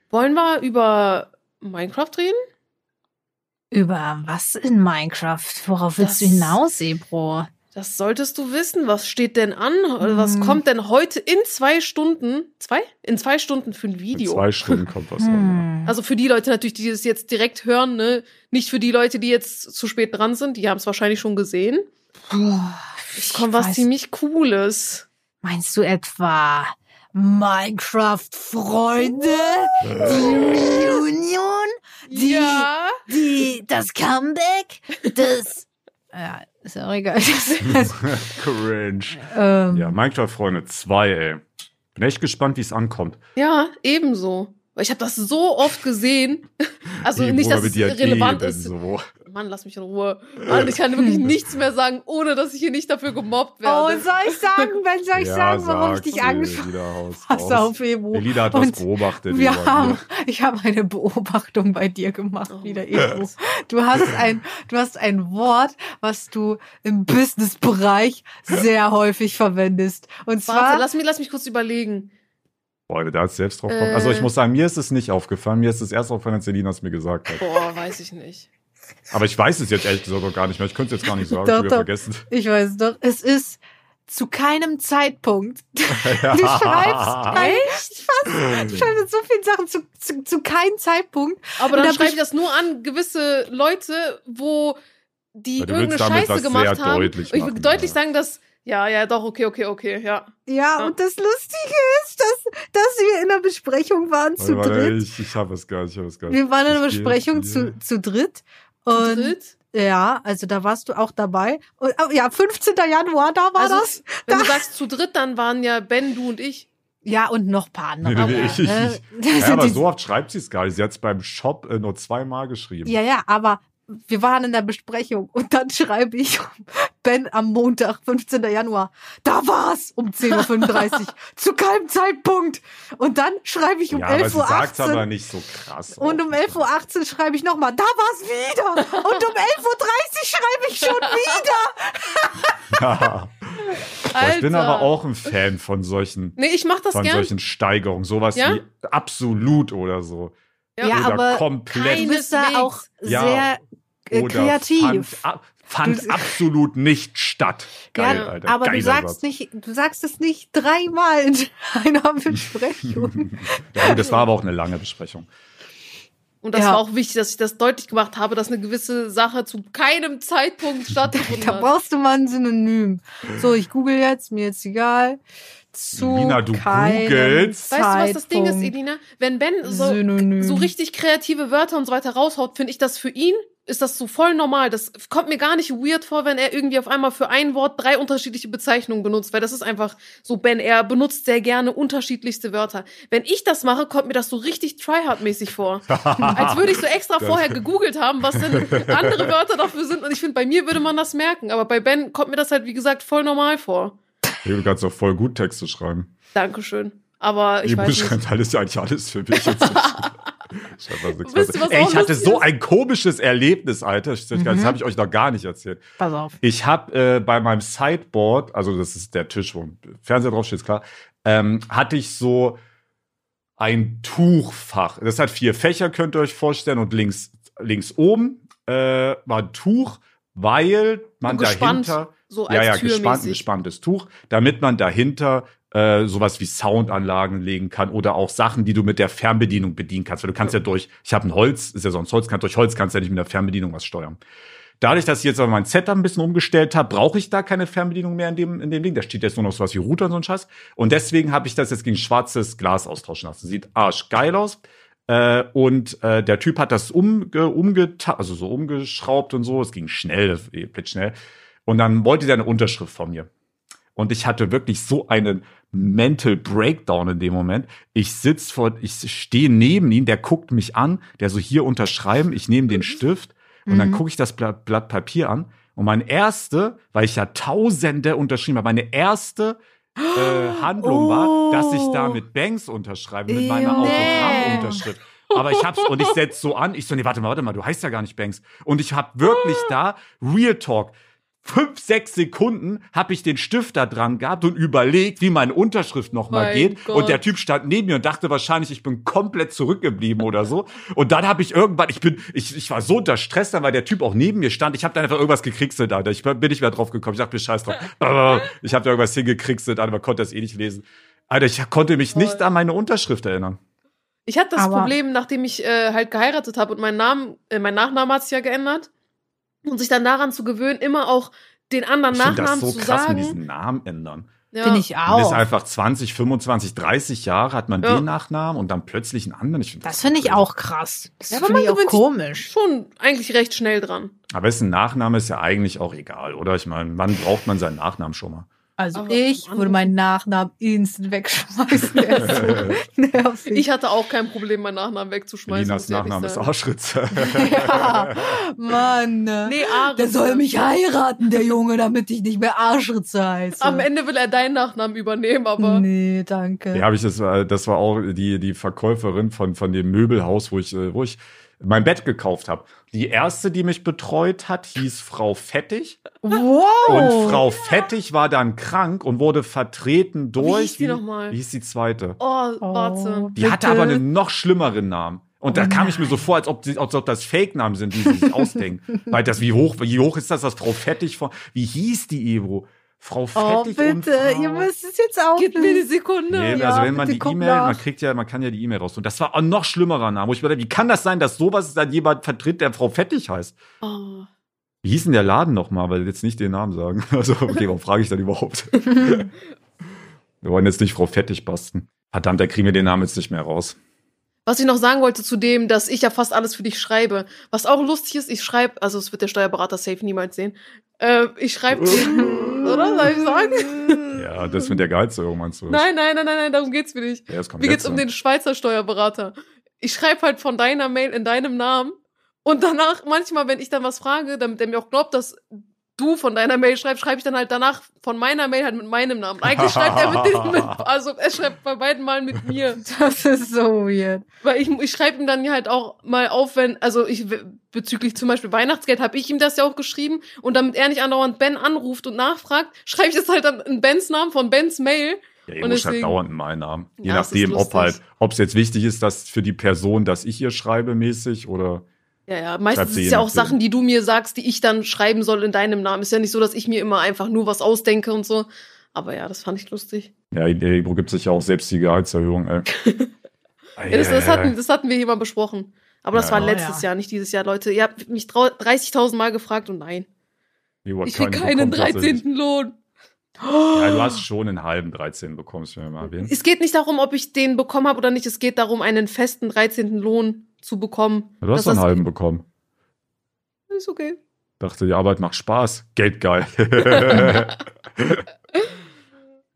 Wollen wir über Minecraft reden? Über was in Minecraft? Worauf willst du Das- hinaus, Ebro? Das solltest du wissen. Was steht denn an? Was Hm. kommt denn heute in zwei Stunden? Zwei? In zwei Stunden für ein In Video. zwei Stunden kommt was. an. Also für die Leute natürlich, die das jetzt direkt hören, ne? Nicht für die Leute, die jetzt zu spät dran sind. Die haben es wahrscheinlich schon gesehen. Boah, Es ich kommt was weiß- ziemlich Cooles. Meinst du etwa Minecraft-Freunde? Die Reunion? Die, Ja. die, das Comeback? Das, ja, ist ja auch egal. Cringe. ähm, Ja, Minecraft-Freunde 2, ey. Bin echt gespannt, wie es ankommt. Ja, ebenso. Weil Ich habe das so oft gesehen. Also Wie, nicht, dass es relevant ist. So. Mann, lass mich in Ruhe. Mann, ich kann wirklich nichts mehr sagen, ohne dass ich hier nicht dafür gemobbt oh, werde. soll ich sagen, Ben, soll ich Ja, sagen, warum ich dich angesprochen wieder raus, Pass auf. Elida hat was beobachtet. Wir haben, ich habe eine Beobachtung bei dir gemacht, Oh. wieder Ebro. Du hast ein, du hast ein Wort, was du im Businessbereich sehr häufig verwendest. Und zwar, Warte, lass mich, lass mich kurz überlegen. Freunde, da ist selbst drauf. Äh. Also ich muss sagen, mir ist es nicht aufgefallen. Mir ist es erst aufgefallen, als Elina es mir gesagt hat. Boah, weiß ich nicht. Aber ich weiß es jetzt ehrlich gesagt auch gar nicht mehr. Ich könnte es jetzt gar nicht sagen. Doch, ich habe doch. vergessen. ich weiß doch, es ist zu keinem Zeitpunkt. Ja. Du schreibst echt fast, du schreibst so viele Sachen zu, zu, zu keinem Zeitpunkt. Aber dann da schreibe ich das nur an gewisse Leute, wo die willst irgendeine Scheiße gemacht sehr haben. deutlich Und ich will machen, deutlich ja. sagen, dass. Ja, ja, doch, okay, okay, okay, ja. Ja, Ja. und das Lustige ist, dass, dass wir in der Besprechung waren zu Warte, warte, dritt. ich, ich habe es gar nicht. Ich habe es gar nicht. Wir waren in der Ich Besprechung zu, zu dritt. Zu Und dritt? ja, also da warst du auch dabei. Und, oh, ja, 15. Januar, da war Also, das. Wenn Da- du sagst zu dritt, dann waren ja Ben, du und ich. Ja, und noch ein paar andere. Nee, nee, ich- ich- ne? Ja, aber so oft schreibt sie es gar nicht. Sie hat es beim Shop äh, nur zweimal geschrieben. ja, ja, aber wir waren in der Besprechung und dann schreibe ich Ben am Montag, 15. Januar, da war's um 10.35 Uhr, zu keinem Zeitpunkt. Und dann schreibe ich um ja aber sie sagt 11.18 Uhr. aber nicht so krass. Und um 11.18 Uhr schreibe ich nochmal, da war's wieder. Und um 11.30 Uhr schreibe ich schon wieder. Ja. Ich bin aber auch ein Fan von solchen, Nee, ich mach das von gern. solchen Steigerungen. Sowas Ja? wie absolut oder so. Ja, Ja, oder aber komplett. Du bist da auch Ja, sehr äh, oder kreativ. Fand, fand absolut nicht statt. Geil, ja, Alter. aber du sagst Satz. nicht, du sagst es nicht dreimal in einer Besprechung. Ja, gut, das war aber auch eine lange Besprechung. Und das Ja. war auch wichtig, dass ich das deutlich gemacht habe, dass eine gewisse Sache zu keinem Zeitpunkt stattgefunden da brauchst du mal ein Synonym. So, ich google jetzt, mir jetzt egal. Zu Lina, du googelst? Weißt du, was das Ding ist. Elina? Wenn Ben so, Synonym. so richtig kreative Wörter und so weiter raushaut, finde ich das für ihn, ist das so voll normal. Das kommt mir gar nicht weird vor, wenn er irgendwie auf einmal für ein Wort drei unterschiedliche Bezeichnungen benutzt, weil das ist einfach so, Ben, er benutzt sehr gerne unterschiedlichste Wörter. Wenn ich das mache, kommt mir das so richtig tryhard-mäßig vor. Als würde ich so extra vorher gegoogelt haben, was denn andere Wörter dafür sind. Und ich finde, bei mir würde man das merken. Aber bei Ben kommt mir das halt, wie gesagt, voll normal vor. Du kannst doch voll gut Texte schreiben. Dankeschön. Aber ich Ihr weiß nicht. beschreibt alles ja eigentlich alles für mich. Jetzt nix Wisst ihr, was Ey, ich hatte so ein komisches Erlebnis, Alter. Das, Mhm. habe ich euch noch gar nicht erzählt. Pass auf. Ich habe äh, bei meinem Sideboard, also das ist der Tisch, wo ein Fernseher draufsteht, ist klar, ähm, hatte ich so ein Tuchfach. Das hat vier Fächer, könnt ihr euch vorstellen, und links, links oben äh, war ein Tuch, weil man gespannt, dahinter so als ja, ja, gespannt, ein gespanntes Tuch, damit man dahinter äh, sowas wie Soundanlagen legen kann oder auch Sachen, die du mit der Fernbedienung bedienen kannst. Weil du kannst ja, durch, ich habe ein Holz, ist ja sonst Holz, kann, durch Holz kannst du ja nicht mit der Fernbedienung was steuern. Dadurch, dass ich jetzt aber mein Setup ein bisschen umgestellt habe, brauche ich da keine Fernbedienung mehr in dem, in dem Ding. Da steht jetzt nur noch sowas wie Router und so ein Scheiß. Und deswegen habe ich das jetzt gegen schwarzes Glas austauschen lassen. Sieht arschgeil aus. Äh, und äh, der Typ hat das umge umgeta also so umgeschraubt und so. Es ging schnell, eh, blitzschnell. Und dann wollte der eine Unterschrift von mir. Und ich hatte wirklich so einen Mental Breakdown in dem Moment. Ich sitz vor, ich stehe neben ihm, der guckt mich an, der so hier unterschreiben, ich nehme den Stift und dann Mhm. gucke ich das Blatt, Blatt Papier an. Und meine erste, weil ich ja Tausende unterschrieben habe, meine erste äh, Handlung war, dass ich da Oh. mit Banks unterschreibe, mit meiner. Autogrammunterschrift. Aber ich hab's und ich setz so an, ich so, nee, warte mal, warte mal, du heißt ja gar nicht Banks. Und ich hab wirklich da, Real Talk, fünf, sechs Sekunden habe ich den Stift da dran gehabt und überlegt, wie meine Unterschrift nochmal geht. Gott. Und der Typ stand neben mir und dachte wahrscheinlich, ich bin komplett zurückgeblieben oder so. Und dann habe ich irgendwann, ich bin, ich, ich war so unter Stress, dann weil der Typ auch neben mir stand. Ich habe dann einfach irgendwas gekriegselt, Alter. Ich bin nicht mehr drauf gekommen. Ich dachte mir, scheiß drauf. Ich habe da irgendwas hingekriegselt, aber konnte das eh nicht lesen. Alter, ich konnte mich nicht an meine Unterschrift erinnern. Ich hatte das Aber- Problem, nachdem ich äh, halt geheiratet habe und mein Namen, äh, mein Nachname hat sich ja geändert. Und sich dann daran zu gewöhnen, immer auch den anderen Ich finde das Nachnamen so zu krass sagen. mit diesen Namen ändern. ja. Bin ich Man ist auch. einfach 20, 25, 30 Jahre, hat man Ja. den Nachnamen und dann plötzlich einen anderen. Ich find Das finde ich auch krass. Das Ja, finde ich auch komisch. schon eigentlich recht schnell dran. Aber ist ein Nachname ist ja eigentlich auch egal, oder? Ich meine, wann braucht man seinen Nachnamen schon mal? Also Aber ich würde meinen Nachnamen instant wegschmeißen. So. Ich hatte auch kein Problem, meinen Nachnamen wegzuschmeißen. Linas Nachname ist. Arschritze. ja, Mann. Nee, Ares. Der soll mich heiraten, der Junge, damit ich nicht mehr Arschritze heiße. Am Ende will er deinen Nachnamen übernehmen, aber Nee, danke. Ja, habe ich das, war- das war auch die, die Verkäuferin von, von dem Möbelhaus, wo ich, äh, wo ich mein Bett gekauft habe. Die erste, die mich betreut hat, hieß Frau Fettig. Wow. Und Frau Fettig war dann krank und wurde vertreten durch. hieß die nochmal? Wie hieß die zweite? oh, Oh, warte. Die hatte aber einen noch schlimmeren Namen. Und da Oh kam ich mir so vor, als ob, die- als ob das Fake-Namen sind, die sie sich ausdenken. Weil das, wie hoch, wie hoch ist das, das Frau Fettig von, wie hieß die Ebro? Frau Oh, Fettig und bitte, Frau. ihr müsst es jetzt auch Gib mir eine Sekunde. Nee, Ja, also wenn man die E-Mail, man kriegt ja, man kann ja die E-Mail raus. Und das war ein noch schlimmerer Name. Wo ich mir dachte, wie kann das sein, dass sowas dann jemand vertritt, der Frau Fettig heißt? Oh. Wie hieß denn der Laden nochmal? Weil jetzt nicht den Namen sagen. Also, okay, warum frage ich dann überhaupt? wir wollen jetzt nicht Frau Fettig basten. Verdammt, da kriegen wir den Namen jetzt nicht mehr raus. Was ich noch sagen wollte zu dem, dass ich ja fast alles für dich schreibe. Was auch lustig ist, ich schreibe, also es wird der Steuerberater safe niemals sehen. Äh, ich schreibe oder? Soll ich sagen? Ja, das mit der Gehaltserhöhung meinst du? Nein, nein, nein, nein, nein, darum geht's mir nicht. Ja, das kommt Mir geht's um den Schweizer Steuerberater. Ich schreibe halt von deiner Mail in deinem Namen und danach, manchmal, wenn ich dann was frage, damit er mir auch glaubt, dass du von deiner Mail schreibst, schreibe ich dann halt danach von meiner Mail halt mit meinem Namen. Eigentlich schreibt er mit dem, mit, also er schreibt bei beiden Mal mit mir. Das ist so weird. Weil ich, ich schreibe ihm dann halt auch mal auf, wenn, also ich bezüglich zum Beispiel Weihnachtsgeld habe ich ihm das ja auch geschrieben und damit er nicht andauernd Ben anruft und nachfragt, schreibe ich das halt dann in Bens Namen von Bens Mail. Ja, Und ihr muss halt deswegen- dauernd in meinen Namen. Je Ja, nachdem, ob halt, ob es jetzt wichtig ist, dass für die Person, dass ich ihr schreibe mäßig oder. Ja, ja, meistens ist es ja auch. Sachen, die du mir sagst, die ich dann schreiben soll in deinem Namen. Ist ja nicht so, dass ich mir immer einfach nur was ausdenke und so. Aber ja, das fand ich lustig. Ja, der Ebro gibt sich ja auch selbst die Gehaltserhöhung, ey. Ja, das, das, hatten, das hatten wir hier mal besprochen. Aber das Ja. war Oh, letztes ja. Jahr, nicht dieses Jahr, Leute. Ihr habt mich trau- 30.000 Mal gefragt und nein. Ich will keine keinen bekommen, tatsächlich. 13. Lohn. Ja, du hast schon einen halben 13 bekommen, wir mal erwähnen. Es geht nicht darum, ob ich den bekommen habe oder nicht. Es geht darum, einen festen 13. Lohn zu bekommen. Du hast einen halben bekommen. Ist okay. Dachte, die Arbeit macht Spaß. Geld geil.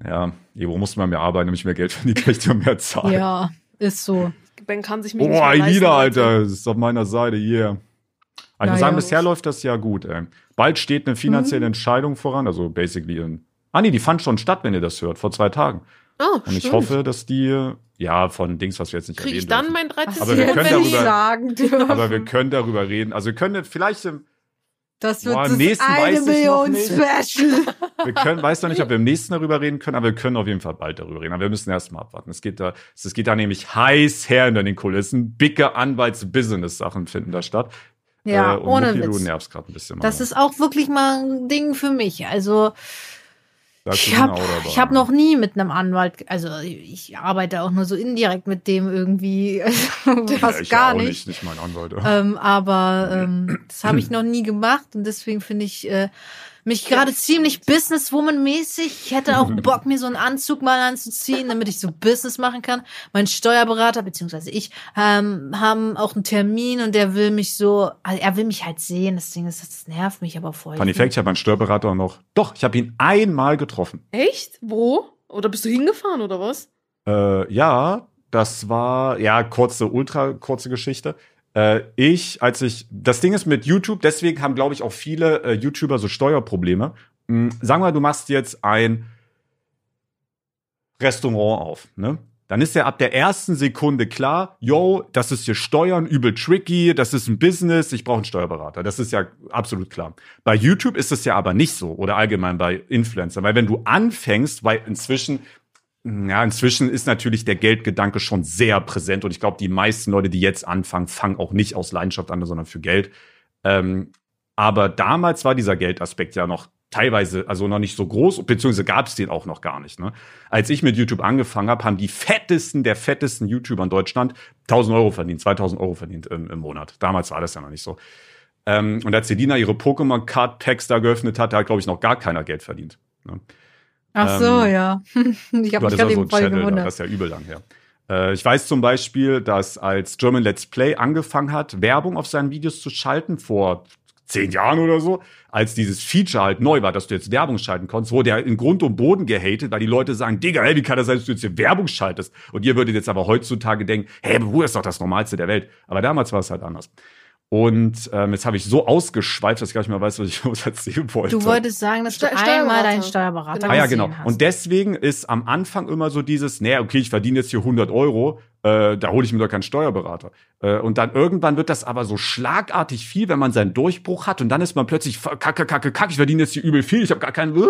ja, Ebro muss mal mehr arbeiten, nämlich mehr Geld verdienen, kann ich dir mehr zahlen. Ja, ist so. Ben kann sich mir Oh, nicht mehr leisten. Alter, das ist auf meiner Seite, yeah. Aber ich muss sagen, bisher läuft das ja gut, ey. Bald steht eine finanzielle Mhm. Entscheidung voran, also basically in. Ah, nee, die fand schon statt, wenn ihr das hört, vor zwei Tagen. Ah, Und ich stimmt. hoffe, dass die, ja, von Dings, was wir jetzt nicht Kriege ich erwähnen dann dürfen. mein 13. Aber wir können wenn darüber- ich- sagen dürfen. Aber wir können darüber reden. Also wir können vielleicht, im- das wird Boah, im das nächsten eine ich Million. Special. wir können, weiß noch nicht, ob wir im nächsten darüber reden können, aber wir können auf jeden Fall bald darüber reden. Aber wir müssen erst mal abwarten. Es geht da, es geht da nämlich heiß her hinter den Kulissen. Bicke Anwalts-Business-Sachen finden da statt. Ja, äh, und ohne Mucki, du Witz. nervst gerade ein bisschen. Das Mann. ist auch wirklich mal ein Ding für mich. Also ich habe hab noch nie mit einem Anwalt, also ich arbeite auch nur so indirekt mit dem irgendwie, also fast ja, gar nicht. nicht. Nicht mein Anwalt. Ähm, aber ähm, das habe ich noch nie gemacht und deswegen finde ich äh, mich gerade ziemlich Businesswoman-mäßig. Ich hätte auch Bock, mir so einen Anzug mal anzuziehen, damit ich so Business machen kann. Mein Steuerberater, beziehungsweise ich, ähm, haben auch einen Termin und der will mich so, also er will mich halt sehen. Das Ding ist, das nervt mich aber voll. Fun Fact, ich habe meinen Steuerberater noch. Doch, ich habe ihn einmal getroffen. Echt? Wo? Oder bist du hingefahren oder was? Äh, ja, das war, ja, kurze, ultra kurze Geschichte. Äh, ich, als ich, das Ding ist mit YouTube, deswegen haben, glaube ich, auch viele äh, YouTuber so Steuerprobleme. Hm, sagen wir, du machst jetzt ein Restaurant auf, ne? Dann ist ja ab der ersten Sekunde klar, yo, das ist hier Steuern übel tricky, das ist ein Business, ich brauche einen Steuerberater. Das ist ja absolut klar. Bei YouTube ist es ja aber nicht so oder allgemein bei Influencern, weil wenn du anfängst, weil inzwischen ja, inzwischen ist natürlich der Geldgedanke schon sehr präsent und ich glaube, die meisten Leute, die jetzt anfangen, fangen auch nicht aus Leidenschaft an, sondern für Geld. Ähm, aber damals war dieser Geldaspekt ja noch teilweise, also noch nicht so groß, beziehungsweise gab es den auch noch gar nicht. Ne? Als ich mit YouTube angefangen habe, haben die fettesten der fettesten YouTuber in Deutschland 1000 Euro verdient, 2000 Euro verdient im, im Monat. Damals war das ja noch nicht so. Ähm, und als Selina ihre Pokémon-Card-Packs da geöffnet hat, da hat, glaube ich, noch gar keiner Geld verdient. Ne? Ach so, ähm, ja. ich habe mich gerade ja so eben einen voll Channel, gewundert. das ist ja übel lang her. Äh, ich weiß zum Beispiel, dass als German Let's Play angefangen hat, Werbung auf seinen Videos zu schalten, vor zehn Jahren oder so, als dieses Feature halt neu war, dass du jetzt Werbung schalten konntest, wurde er in Grund und Boden gehatet, weil die Leute sagen, Digga, hey, wie kann das sein, dass du jetzt hier Werbung schaltest? Und ihr würdet jetzt aber heutzutage denken, hey, Bruder, ist doch das Normalste der Welt. Aber damals war es halt anders. Und ähm, jetzt habe ich so ausgeschweift, dass ich gar nicht mehr weiß, was ich erzählen wollte. Du wolltest sagen, dass du Ste- einmal deinen Steuerberater. Steuerberater Ah ja, gesehen genau. hast. Und deswegen ist am Anfang immer so dieses, naja, okay, ich verdiene jetzt hier 100 Euro, äh, da hole ich mir doch keinen Steuerberater. Äh, und dann irgendwann wird das aber so schlagartig viel, wenn man seinen Durchbruch hat und dann ist man plötzlich kacke, kacke, kacke, ich verdiene jetzt hier übel viel, ich habe gar keinen. äh.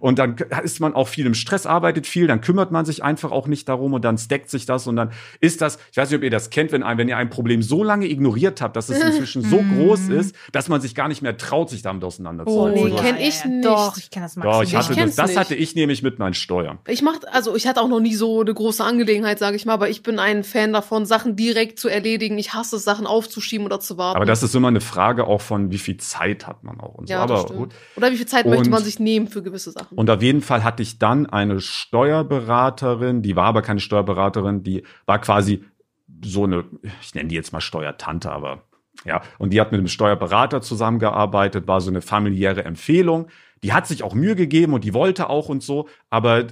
Und dann ist man auch viel im Stress, arbeitet viel, dann kümmert man sich einfach auch nicht darum und dann stackt sich das und dann ist das, ich weiß nicht, ob ihr das kennt, wenn, ein, wenn ihr ein Problem so lange ignoriert habt, dass es inzwischen so groß ist, dass man sich gar nicht mehr traut, sich damit Oh, auseinanderzusetzen. nee, So- kenn ich nicht. Doch, ich kenne das Doch, ich maximal. hatte Ich das, das hatte ich nämlich mit meinen Steuern. Ich mach, also ich hatte auch noch nie so eine große Angelegenheit, sage ich mal, aber ich bin ein Fan davon, Sachen direkt zu erledigen. Ich hasse es, Sachen aufzuschieben oder zu warten. Aber das ist immer eine Frage auch von, wie viel Zeit hat man auch und so. ja, Aber gut. Oder wie viel Zeit möchte Und- man sich nehmen für gewisse Sachen? Und auf jeden Fall hatte ich dann eine Steuerberaterin, die war aber keine Steuerberaterin, die war quasi so eine, ich nenne die jetzt mal Steuertante, aber ja, und die hat mit einem Steuerberater zusammengearbeitet, war so eine familiäre Empfehlung. Die hat sich auch Mühe gegeben und die wollte auch und so, aber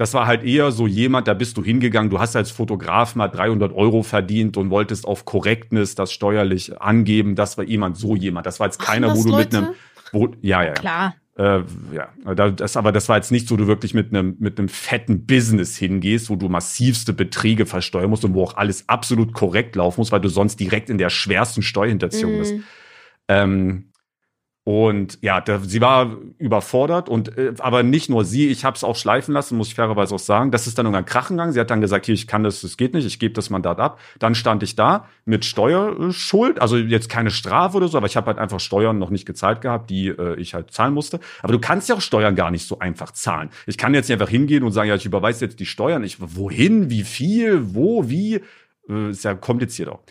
das war halt eher so jemand, da bist du hingegangen, du hast als Fotograf mal 300 Euro verdient und wolltest auf Korrektness das steuerlich angeben. Das war jemand, so jemand. Das war jetzt keiner, Machen wo du mit Leute? einem, wo, ja, ja, ja. Klar. Äh, ja, da- das, aber das war jetzt nicht so, du wirklich mit einem mit einem fetten Business hingehst, wo du massivste Beträge versteuern musst und wo auch alles absolut korrekt laufen muss, weil du sonst direkt in der schwersten Steuerhinterziehung bist. Mhm. Ähm, und ja, da, sie war überfordert und äh, aber nicht nur sie, ich habe es auch schleifen lassen, muss ich fairerweise auch sagen. Das ist dann irgendwann krachen gegangen. Sie hat dann gesagt, hier, ich kann das, das geht nicht, ich gebe das Mandat ab. Dann stand ich da mit Steuerschuld, also jetzt keine Strafe oder so, aber ich habe halt einfach Steuern noch nicht gezahlt gehabt, die äh, ich halt zahlen musste. Aber du kannst ja auch Steuern gar nicht so einfach zahlen. Ich kann jetzt nicht einfach hingehen und sagen, ja, ich überweise jetzt die Steuern. Ich, wohin, wie viel, wo, wie? Äh, ist ja kompliziert auch.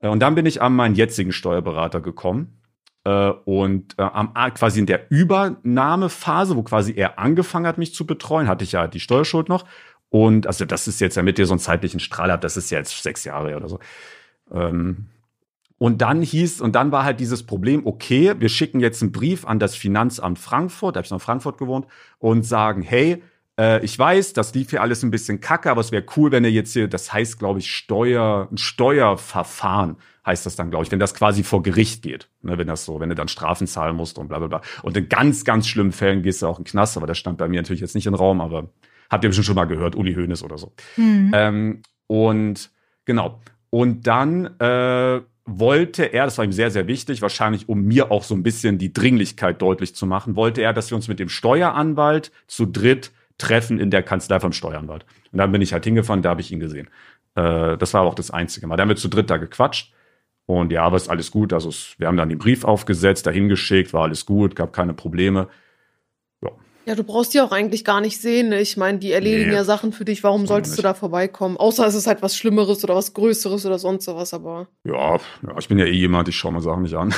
Äh, Und dann bin ich an meinen jetzigen Steuerberater gekommen. Äh, Und äh, am, quasi in der Übernahmephase, wo quasi er angefangen hat, mich zu betreuen, hatte ich ja die Steuerschuld noch. Und also das ist jetzt, damit ihr so einen zeitlichen Strahl habt, das ist ja jetzt sechs Jahre oder so. Ähm, und dann hieß, und dann war halt dieses Problem, okay, wir schicken jetzt einen Brief an das Finanzamt Frankfurt, da habe ich noch in Frankfurt gewohnt, und sagen, hey, äh, ich weiß, das lief hier alles ein bisschen kacke, aber es wäre cool, wenn ihr jetzt hier, das heißt, glaube ich, Steuer, ein Steuerverfahren heißt das dann, glaube ich, wenn das quasi vor Gericht geht. Ne, wenn das so, wenn du dann Strafen zahlen musst und bla bla bla. Und in ganz, ganz schlimmen Fällen gehst du auch in den Knast, aber das stand bei mir natürlich jetzt nicht im Raum, aber habt ihr bestimmt schon mal gehört, Uli Hoeneß oder so. Mhm. Ähm, und genau. Und dann äh, wollte er, das war ihm sehr, sehr wichtig, wahrscheinlich um mir auch so ein bisschen die Dringlichkeit deutlich zu machen, wollte er, dass wir uns mit dem Steueranwalt zu dritt treffen in der Kanzlei vom Steueranwalt. Und dann bin ich halt hingefahren, da habe ich ihn gesehen. Äh, das war aber auch das einzige Mal. Da haben wir zu dritt da gequatscht. Und ja, aber ist alles gut. Also es, wir haben dann den Brief aufgesetzt, dahin geschickt, war alles gut, gab keine Probleme. Ja, du brauchst die auch eigentlich gar nicht sehen. Ne? Ich meine, die erledigen Nee. ja Sachen für dich. Warum Soll solltest du nicht. da vorbeikommen? Außer es ist halt was Schlimmeres oder was Größeres oder sonst sowas, aber. Ja, ja, ich bin ja eh jemand, ich schaue mir Sachen nicht an.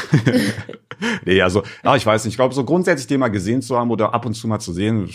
nee, also, ja, ich weiß nicht. Ich glaube, so grundsätzlich den mal gesehen zu haben oder ab und zu mal zu sehen,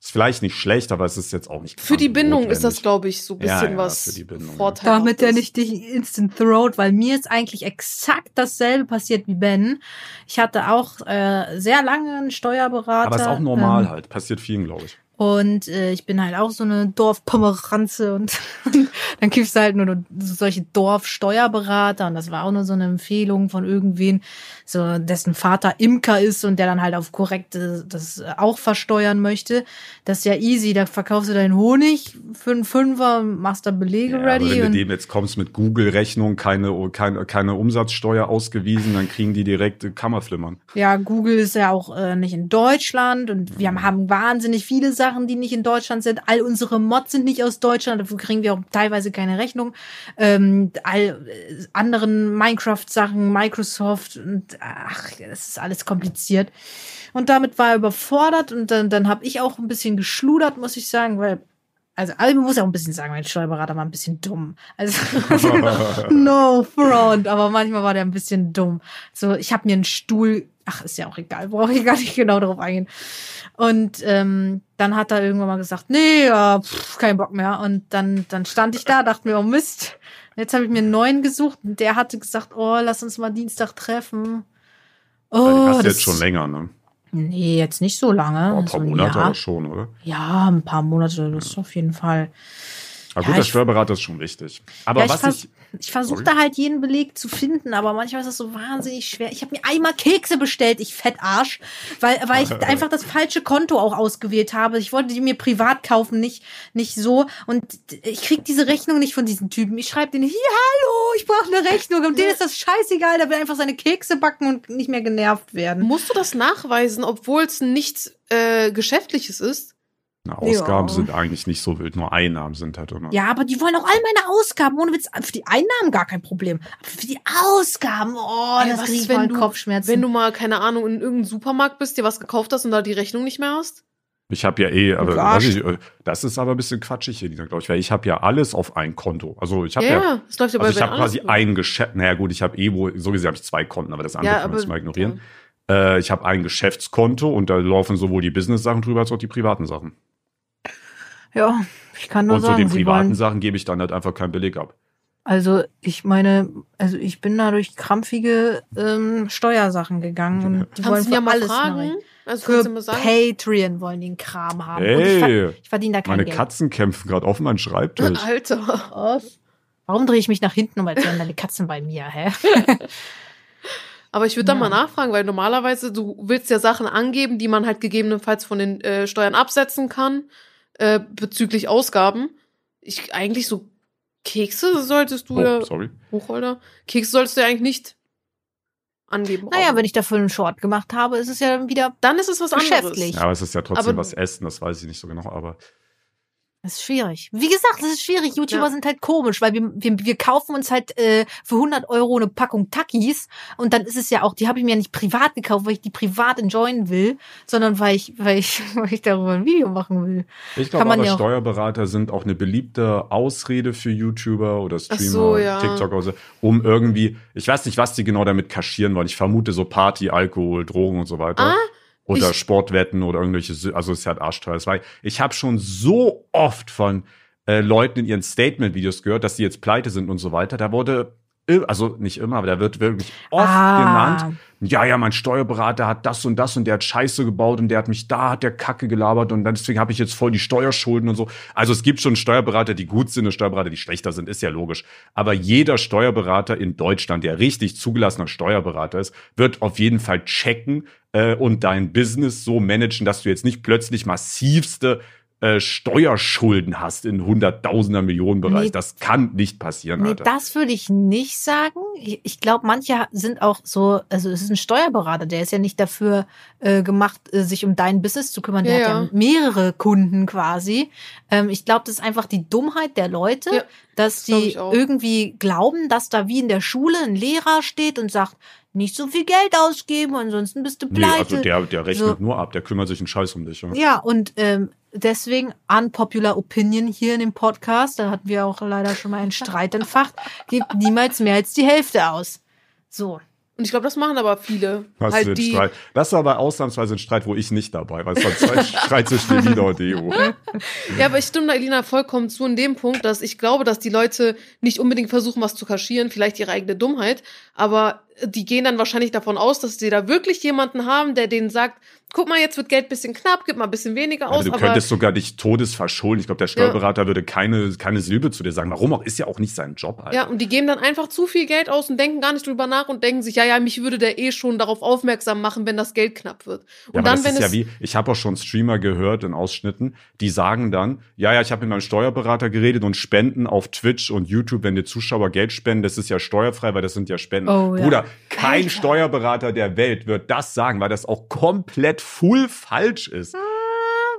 ist vielleicht nicht schlecht, aber es ist jetzt auch nicht Für die Bindung ist das, notwendig. glaube ich, so ein bisschen ja, was für die Bindung, ja. Vorteil. Damit der nicht dich instant throat, weil mir ist eigentlich exakt dasselbe passiert wie Ben. Ich hatte auch äh, sehr lange einen Steuerberater. Aber ist auch normal ähm, halt. Passiert vielen, glaube ich. Und äh, ich bin halt auch so eine Dorfpomeranze und dann gibt's halt nur solche Dorfsteuerberater und das war auch nur so eine Empfehlung von irgendwen, so dessen Vater Imker ist und der dann halt auf korrekte das auch versteuern möchte. Das ist ja easy, da verkaufst du deinen Honig für einen Fünfer, machst da Belege Ja, aber ready wenn du dem jetzt kommst mit Google-Rechnung, keine, keine, keine Umsatzsteuer ausgewiesen, dann kriegen die direkt äh, Kammerflimmern. Ja, Google ist ja auch äh, nicht in Deutschland und wir haben, haben wahnsinnig viele Sachen, die nicht in Deutschland sind. All unsere Mods sind nicht aus Deutschland, dafür kriegen wir auch teilweise keine Rechnung. Ähm, all äh, anderen Minecraft-Sachen, Microsoft und ach, das ist alles kompliziert. Und damit war er überfordert und dann, dann habe ich auch ein bisschen geschludert, muss ich sagen, weil also, also man muss ja auch ein bisschen sagen, mein Steuerberater war ein bisschen dumm. Also no front, aber manchmal war der ein bisschen dumm. So, ich habe mir einen Stuhl, ach, ist ja auch egal, brauche ich gar nicht genau darauf eingehen. Und ähm, dann hat er irgendwann mal gesagt, nee, ja, pff, kein Bock mehr. Und dann, dann stand ich da, dachte mir, oh Mist. Jetzt habe ich mir einen neuen gesucht und der hatte gesagt, oh, lass uns mal Dienstag treffen. Oh, das, jetzt schon länger, ne? Nee, jetzt nicht so lange. Oh, ein so paar ein Monate schon, oder? Ja, ein paar Monate, das ist auf jeden Fall. Aber Ja, gut, der ich- Steuerberater ist schon wichtig. Aber Ja, ich was vers- ich, Ich versuche da halt jeden Beleg zu finden, aber manchmal ist das so wahnsinnig schwer. Ich habe mir einmal Kekse bestellt, ich Fettarsch, weil, weil ich einfach das falsche Konto auch ausgewählt habe. Ich wollte die mir privat kaufen, nicht, nicht so. Und ich krieg diese Rechnung nicht von diesen Typen. Ich schreibe denen, hier, hallo, ich brauche eine Rechnung. Und denen ist das scheißegal, der will einfach seine Kekse backen und nicht mehr genervt werden. Musst du das nachweisen, obwohl es nichts äh, Geschäftliches ist? Na, Ausgaben Ja. sind eigentlich nicht so wild, nur Einnahmen sind halt immer. Ja, aber die wollen auch all meine Ausgaben. Ohne Witz, für die Einnahmen gar kein Problem. Aber für die Ausgaben, oh, Ey, das ich wenn mal du- Kopfschmerzen. Wenn du mal, keine Ahnung, in irgendeinem Supermarkt bist, dir was gekauft hast und da die Rechnung nicht mehr hast? Ich habe ja eh, aber ich, äh, das ist aber ein bisschen quatschig hier, glaube ich, weil ich habe ja alles auf ein Konto. Also ich habe Ja, ja, ja, das läuft ja bei also ich habe quasi gut. ein Geschäft. Naja gut, ich habe eh wohl, so gesehen habe ich zwei Konten, aber das andere Ja, können wir aber jetzt mal ignorieren. Äh, ich habe ein Geschäftskonto und da laufen sowohl die Business-Sachen drüber als auch die privaten Sachen. Ja, ich kann nur und zu sagen, den sie privaten wollen, Sachen gebe ich dann halt einfach keinen Beleg ab. also ich meine, also ich bin da durch krampfige ähm, Steuersachen gegangen und die wollen Kannst du für ja mal alles fragen? neu. Also Für kannst du mir sagen? Patreon wollen die einen Kram haben. Und ich, ver Hey, ich verdiene da kein meine Geld. Katzen kämpfen gerade auf meinem Schreibtisch. Alter. Was? Warum drehe ich mich nach hinten um, als wären deine Katzen bei mir, hä? Aber ich würde da Ja. mal nachfragen, weil normalerweise du willst ja Sachen angeben, die man halt gegebenenfalls von den äh, Steuern absetzen kann äh, bezüglich Ausgaben. Ich eigentlich so Kekse solltest du ja Oh, sorry. Buchholder. Kekse solltest du ja eigentlich nicht angeben. Naja, wenn ich dafür einen Short gemacht habe, ist es ja wieder dann ist es was anderes. Ja, aber es ist ja trotzdem Aber- was Essen, das weiß ich nicht so genau, aber Das ist schwierig. Wie gesagt, das ist schwierig. YouTuber Ja. sind halt komisch, weil wir, wir, wir kaufen uns halt äh, für 100 Euro eine Packung Takis und dann ist es ja auch, die habe ich mir ja nicht privat gekauft, weil ich die privat enjoyen will, sondern weil ich, weil ich, weil ich darüber ein Video machen will. ich glaube aber ja Steuerberater sind auch eine beliebte Ausrede für YouTuber oder Streamer, so, ja. TikTok oder so, um irgendwie, ich weiß nicht, was die genau damit kaschieren wollen. Ich vermute so Party, Alkohol, Drogen und so weiter. Ah, oder ich- Sportwetten oder irgendwelche, also es ist halt arschteuer. Das war, ich habe schon so oft von äh, Leuten in ihren Statement-Videos gehört, dass sie jetzt pleite sind und so weiter. Da wurde, also nicht immer, aber da wird wirklich oft Ah. genannt, ja, ja, mein Steuerberater hat das und das und der hat Scheiße gebaut und der hat mich da, hat der Kacke gelabert und deswegen habe ich jetzt voll die Steuerschulden und so. Also es gibt schon Steuerberater, die gut sind und Steuerberater, die schlechter sind, ist ja logisch. Aber jeder Steuerberater in Deutschland, der richtig zugelassener Steuerberater ist, wird auf jeden Fall checken äh, und dein Business so managen, dass du jetzt nicht plötzlich massivste äh, Steuerschulden hast in Hunderttausender Millionen Bereich. Nee. das kann nicht passieren, Nee, Alter. das würde ich nicht sagen. Ich, ich glaube, manche sind auch so, also es ist ein Steuerberater, der ist ja nicht dafür äh, gemacht, äh, sich um dein Business zu kümmern. Der Ja, hat ja ja. mehrere Kunden quasi. Ähm, ich glaube, das ist einfach die Dummheit der Leute, Ja, dass glaub die irgendwie glauben, dass da wie in der Schule ein Lehrer steht und sagt, nicht so viel Geld ausgeben, ansonsten bist du nee, pleite. also der, der rechnet So. nur ab, der kümmert sich einen Scheiß um dich. Ja. Ja, und ähm, deswegen unpopular Opinion hier in dem Podcast, da hatten wir auch leider schon mal einen Streit entfacht, gibt niemals mehr als die Hälfte aus. So. Und ich glaube, das machen aber viele. Du halt die, Streit. Das war aber ausnahmsweise ein Streit, wo ich nicht dabei war. Es war zwei Streit zwischen Elina und EU. Ja, aber ich stimme da Elina vollkommen zu in dem Punkt, dass ich glaube, dass die Leute nicht unbedingt versuchen, was zu kaschieren, vielleicht ihre eigene Dummheit, aber die gehen dann wahrscheinlich davon aus, dass sie da wirklich jemanden haben, der denen sagt, guck mal, jetzt wird Geld bisschen knapp, gib mal ein bisschen weniger aus, Also du aber könntest sogar dich todesverschulden. Ich glaube, der Steuerberater würde keine, keine Silbe zu dir sagen. Warum auch? Ist ja auch nicht sein Job, Alter. ja, und die geben dann einfach zu viel Geld aus und denken gar nicht drüber nach und denken sich, ja, ja, mich würde der eh schon darauf aufmerksam machen, wenn das Geld knapp wird. Und Ja, aber dann, das wenn ist es ja wie, ich habe auch schon Streamer gehört in Ausschnitten, die sagen dann, ja, ja, ich habe mit meinem Steuerberater geredet und Spenden auf Twitch und YouTube, wenn dir Zuschauer Geld spenden, das ist ja steuerfrei, weil das sind ja Spenden. Oh, ja. Bruder, kein Alter. Steuerberater der Welt wird das sagen, weil das auch komplett full falsch ist.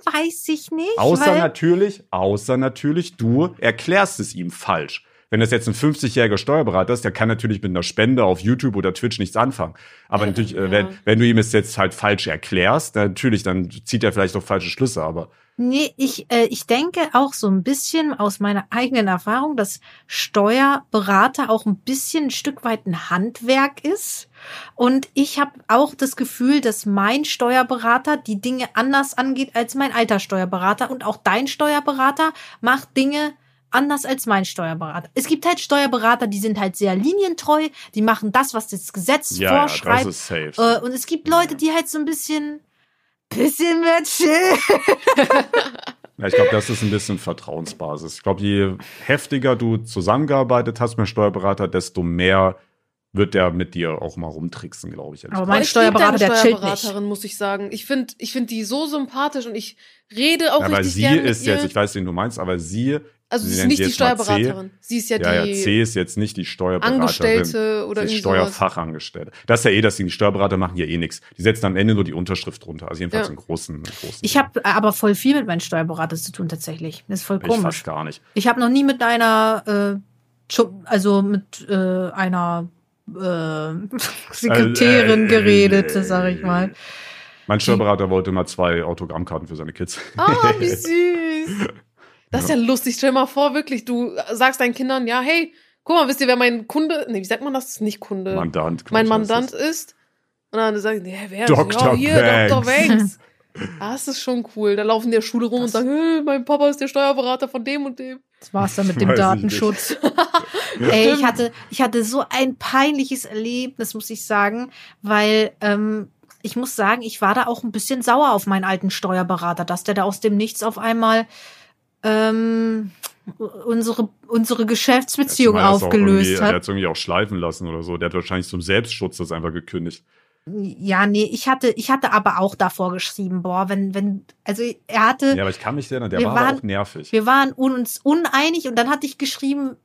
Weiß ich nicht. Außer natürlich, außer natürlich, du erklärst es ihm falsch. Wenn das jetzt ein 50-jähriger Steuerberater ist, der kann natürlich mit einer Spende auf YouTube oder Twitch nichts anfangen. Aber natürlich, äh, wenn, wenn du ihm es jetzt halt falsch erklärst, natürlich, dann zieht er vielleicht auch falsche Schlüsse, aber Nee, ich, äh, ich denke auch so ein bisschen aus meiner eigenen Erfahrung, dass Steuerberater auch ein bisschen ein Stück weit ein Handwerk ist. Und ich habe auch das Gefühl, dass mein Steuerberater die Dinge anders angeht als mein alter Steuerberater. Und auch dein Steuerberater macht Dinge anders als mein Steuerberater. Es gibt halt Steuerberater, die sind halt sehr linientreu, die machen das, was das Gesetz ja, ja vorschreibt. das ist safe. Äh, und es gibt Leute, die halt so ein bisschen, bisschen mehr chill. Ja, ich glaube, das ist ein bisschen Vertrauensbasis. Ich glaube, je heftiger du zusammengearbeitet hast mit dem Steuerberater, desto mehr wird der mit dir auch mal rumtricksen, glaube ich. Aber mein Aber Steuerberater, der chillt nicht. Steuerberaterin, muss ich sagen. Ich finde ich find die so sympathisch und ich rede auch Ja, aber richtig sie gerne mit ist jetzt, ich weiß, wen du meinst, aber sie, also sie sie ist nicht die. Steuerberaterin. Sie ist ja, ja, die ja, C ist jetzt nicht die Steuerberaterin. Angestellte oder Sie ist. Steuerfachangestellte. Das ist ja eh, dass die Steuerberater machen hier eh nichts. Die setzen am Ende nur die Unterschrift drunter. Also jedenfalls Ja. in großen, großen. Ich habe aber voll viel mit meinen Steuerberatern zu tun tatsächlich. Das ist voll ich komisch. fast gar nicht. Ich habe noch nie mit einer, äh, also mit äh, einer äh, Sekretärin äh, geredet, äh, sag ich mal. Mein Steuerberater wollte mal zwei Autogrammkarten für seine Kids. Ah, wie süß. Das ist ja lustig. Stell dir mal vor, wirklich, du sagst deinen Kindern, ja, hey, guck mal, wisst ihr, wer mein Kunde, nee, wie sagt man das? Nicht Kunde. Mandant. mein ich, Mandant das. ist. Und dann sagen die, hä, wer? Dr. Ja, hier, Banks. Dr. Banks. Das ist schon cool. Da laufen die der Schule rum und sagen, hey, mein Papa ist der Steuerberater von dem und dem. Das war's dann mit dem Weiß ich Datenschutz. Ey, ich hatte, ich hatte so ein peinliches Erlebnis, muss ich sagen, weil ähm, ich muss sagen, ich war da auch ein bisschen sauer auf meinen alten Steuerberater, dass der da aus dem Nichts auf einmal ähm, unsere, unsere Geschäftsbeziehung irgendwie- aufgelöst Der hat. hat es irgendwie auch schleifen lassen oder so. Der hat wahrscheinlich zum Selbstschutz das einfach gekündigt. Ja, nee, ich hatte, ich hatte aber auch davor geschrieben, boah, wenn, wenn, also er hatte, Ja, aber ich kann mich erinnern, der war aber waren- auch nervig. wir waren uns uneinig und dann hatte ich geschrieben,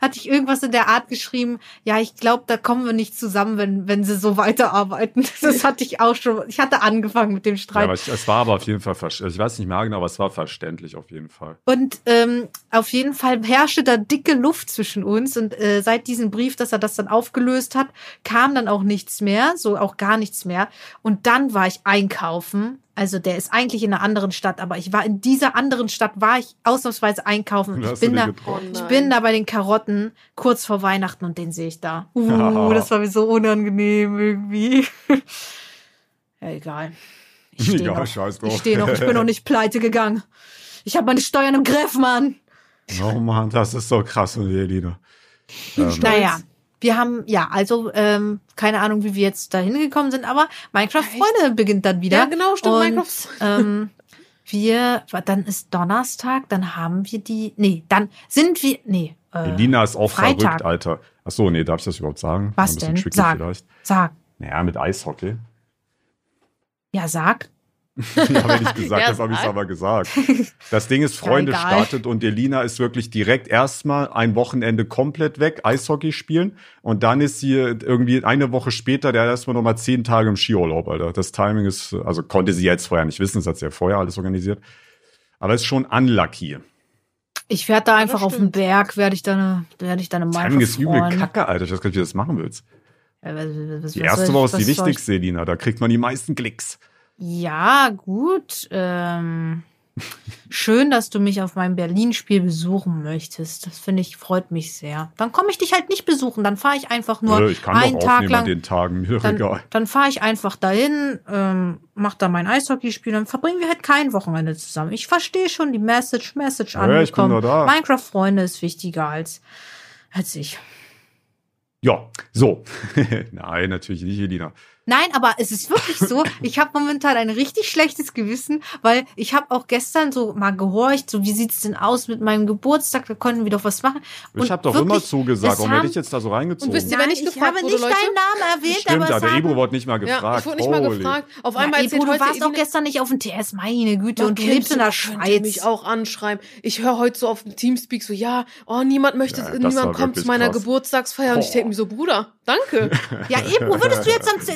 hatte ich irgendwas in der Art geschrieben, ja, ich glaube, da kommen wir nicht zusammen, wenn, wenn sie so weiterarbeiten. Das hatte ich auch schon, ich hatte angefangen mit dem Ja, Streit. aber ich, es war aber auf jeden Fall, also ich weiß nicht mehr genau, aber es war verständlich auf jeden Fall. Und ähm, auf jeden Fall herrschte da dicke Luft zwischen uns. Und äh, seit diesem Brief, dass er das dann aufgelöst hat, kam dann auch nichts mehr, so auch gar nichts mehr. Und dann war ich einkaufen. Also der ist eigentlich in einer anderen Stadt, aber ich war in dieser anderen Stadt, war ich ausnahmsweise einkaufen. Und Ich bin da, getroffen? Oh ich bin da bei den Karotten kurz vor Weihnachten und den sehe ich da. Uh, das war mir so unangenehm irgendwie. ja, egal. Ich stehe noch. Ich stehe noch. Ich bin noch nicht pleite gegangen. Ich habe meine Steuern im Griff, Mann. Oh Mann, das ist so krass von dir, Elina. Ähm, Naja, wir haben, ja, also, ähm, keine Ahnung, wie wir jetzt da hingekommen sind, aber Minecraft Freunde beginnt dann wieder. Ja, genau, stimmt, Und, Minecraft. Ähm, wir, dann ist Donnerstag, dann haben wir die, nee, dann sind wir, nee, äh, Elina ist auch Freitag. verrückt, Alter. Ach so, nee, darf ich das überhaupt sagen? Was Ein bisschen denn? tricky Sag. Vielleicht. sag, Naja, mit Eishockey. ja, sag. ja, wenn ich gesagt Ja, habe, habe ich es aber gesagt. Das Ding ist, Freunde egal. startet und Elina ist wirklich direkt erstmal ein Wochenende komplett weg, Eishockey spielen. Und dann ist sie irgendwie eine Woche später, der erstmal nochmal zehn Tage im Skiurlaub, Alter. Das Timing ist, also konnte sie jetzt vorher nicht wissen, das hat sie ja vorher alles organisiert. Aber ist schon unlucky. Ich werde da einfach auf den. Berg, werde ich dann, werde ich dann im Timing ist übel kacke, Alter. Ich weiß gar nicht, wie du das machen willst. Äh, was- was- Die erste Woche ist die wichtigste, Elina. Da kriegt man die meisten Klicks. Ja, gut. Ähm, schön, dass du mich auf meinem Berlin-Spiel besuchen möchtest. Das finde ich, freut mich sehr. Dann komme ich dich halt nicht besuchen. Dann fahre ich einfach nur Äh, ich kann einen doch Tag aufnehmen an lang. den Tagen, mir doch Dann, egal. dann fahre ich einfach dahin, ähm, mach da mein Eishockeyspiel, dann verbringen wir halt kein Wochenende zusammen. Ich verstehe schon die Message, Message Ja, angekommen. Minecraft-Freunde ist wichtiger als, als ich. Ja, so. Nein, natürlich nicht, Elina. Nein, aber es ist wirklich so, ich habe momentan ein richtig schlechtes Gewissen, weil ich habe auch gestern so mal gehorcht, so wie sieht's denn aus mit meinem Geburtstag, da konnten wir doch was machen. Ich habe doch immer zugesagt. es Warum hätte ich jetzt da so reingezogen? Und wisst ihr, Nein, wenn ich ich gefragt habe nicht Leute? deinen Namen erwähnt, Stimmt, aber der Ebro wurde nicht mal Ja, gefragt. ich wurde nicht mal Holy. gefragt. Auf ja, einmal Ebro, erzählt du heute warst auch gestern nicht auf dem TS, meine Güte, Man und du lebst in der mich, könnte mich Schweiz. auch anschreiben. Ich höre heute so auf dem Teamspeak so, ja, oh, niemand möchte, Ja, niemand kommt zu wirklich meiner krass. Geburtstagsfeier. Und ich Boah. denke mir so, Bruder, danke. Ja, Ebro, würdest du jetzt am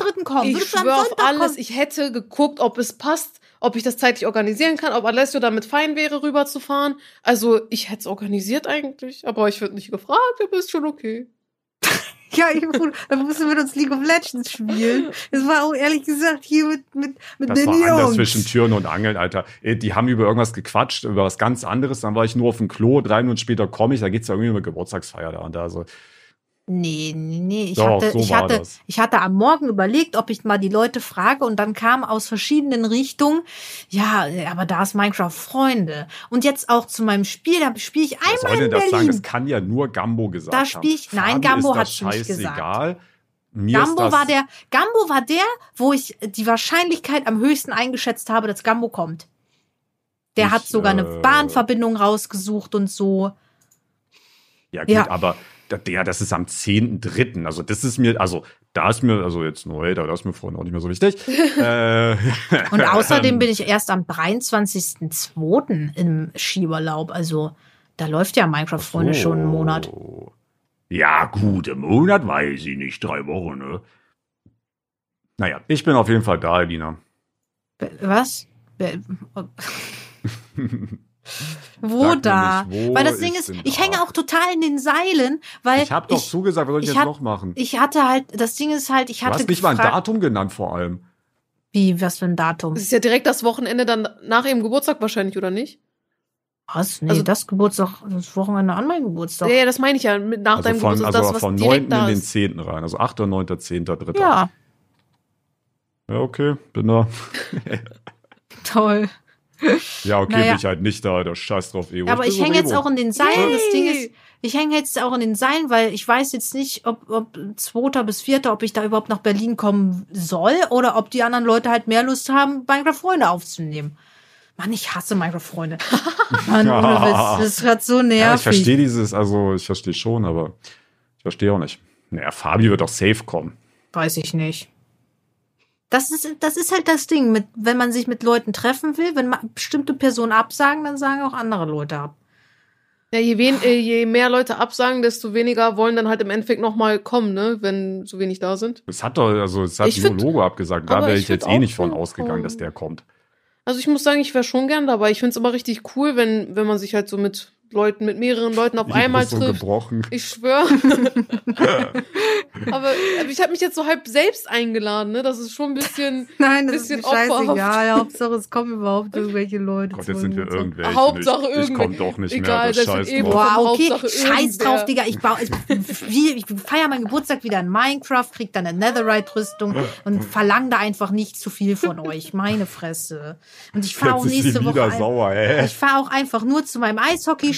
10.3. kommen? ich schwöre auf alles. kommen? Ich hätte geguckt, ob es passt, ob ich das zeitlich organisieren kann, ob Alessio damit fein wäre, rüberzufahren. Also, ich hätte es organisiert eigentlich, aber ich würde nicht gefragt, aber ist schon okay. Ja, Ebro, dann du mit uns League of Legends spielen. Das war auch ehrlich gesagt hier mit, mit, mit Das den war anders Jungs. zwischen Türen und Angeln, Alter. Äh, Die haben über irgendwas gequatscht, über was ganz anderes. Dann war ich nur auf dem Klo, drei Minuten später komme ich, da geht's ja irgendwie um eine Geburtstagsfeier da und da. Also, Nee, nee, nee. Ich, Doch, hatte, so ich, hatte, das. ich hatte am Morgen überlegt, ob ich mal die Leute frage und dann kam aus verschiedenen Richtungen, ja, aber da ist Minecraft Freunde. Und jetzt auch zu meinem Spiel, da spiele ich was soll einmal denn in das sagen? Berlin. Das kann ja nur Gambo gesagt Da haben. spiel ich- nein, Fabi Gambo das hat's nicht gesagt. scheißegal. Mir Gambo war der, Gambo war der, wo ich die Wahrscheinlichkeit am höchsten eingeschätzt habe, dass Gambo kommt. Der Ich, hat sogar eine äh, Bahnverbindung rausgesucht und so. Ja, gut, Ja. aber der, das ist am 10.3. Also, das ist mir, also, da ist mir, also jetzt neu, da ist mir vorhin auch nicht mehr so wichtig. äh, Und außerdem bin ich erst am 23.02. im Skiurlaub. Also da läuft ja Minecraft-Freunde schon einen Monat. Ja, gut, im Monat weiß ich nicht, drei Wochen, ne? Naja, ich bin auf jeden Fall da, Elina. Was? Wo da? nicht, wo weil das Ding ist ich hänge auch total in den Seilen, weil Ich hab doch ich, zugesagt, was soll ich, ich jetzt hat- noch machen? ich hatte halt, das Ding ist halt, ich Du hatte hast nicht mal ein Datum genannt vor allem. Wie, was für ein Datum? Das ist ja direkt das Wochenende dann nach ihrem Geburtstag wahrscheinlich, oder nicht? Was? Nee, also- das Geburtstag, das Wochenende an meinem Geburtstag. Ja, ja, das meine ich ja. Mit, nach Also deinem von, Geburtstag, also das, was von 9. direkt in den ist. 10. rein. Also 8., 9., 10., 3. ja, Ja, okay, bin da. toll. Ja, okay, Naja. bin ich halt nicht da, der Scheiß drauf. Ja, aber ich so hänge jetzt auch in den Seilen. Das Ding Yay. ist, ich hänge jetzt auch in den Seilen, weil ich weiß jetzt nicht, ob, ob zweiter bis vierter, ob ich da überhaupt nach Berlin kommen soll oder ob die anderen Leute halt mehr Lust haben, Minecraft-Freunde aufzunehmen. Mann, ich hasse Minecraft-Freunde. Mann, ohne Witz. Das ist grad so nervig. Ja, ich verstehe dieses, also ich verstehe schon, aber ich verstehe auch nicht. Naja, Fabi wird auch safe kommen. Weiß ich nicht. Das ist, das ist halt das Ding, mit, wenn man sich mit Leuten treffen will, wenn ma- bestimmte Personen absagen, dann sagen auch andere Leute ab. Ja, je, wen, äh, je mehr Leute absagen, desto weniger wollen dann halt im Endeffekt nochmal kommen, ne? Wenn so wenig da sind. Es hat doch, also es hat Ich nur find- Logo abgesagt. Da wäre ich ich jetzt eh nicht von ausgegangen, ähm, dass der kommt. Also ich muss sagen, ich wäre schon gern dabei. Ich find's immer richtig cool, wenn, wenn man sich halt so mit Leuten, mit mehreren Leuten auf einmal so trifft. gebrochen. Ich schwöre. aber, aber ich habe mich jetzt so halb selbst eingeladen, ne? Das ist schon ein bisschen. Nein, das ist mir scheißegal. Hauptsache es kommen überhaupt irgendwelche Leute. Gott, jetzt sind wir irgendwelche. Hauptsache ich, ich irgendwer- komm doch nicht Egal, mehr. das Scheiß drauf. Boah, okay, Hauptsache scheiß drauf. Digga. Ich, baue, ich, ich feiere meinen Geburtstag wieder in Minecraft, krieg dann eine Netherite-Rüstung und verlange da einfach nicht zu viel von euch. Meine Fresse. Und ich fahre auch nächste Woche. ein- sauer, ey. Ich fahre auch einfach nur zu meinem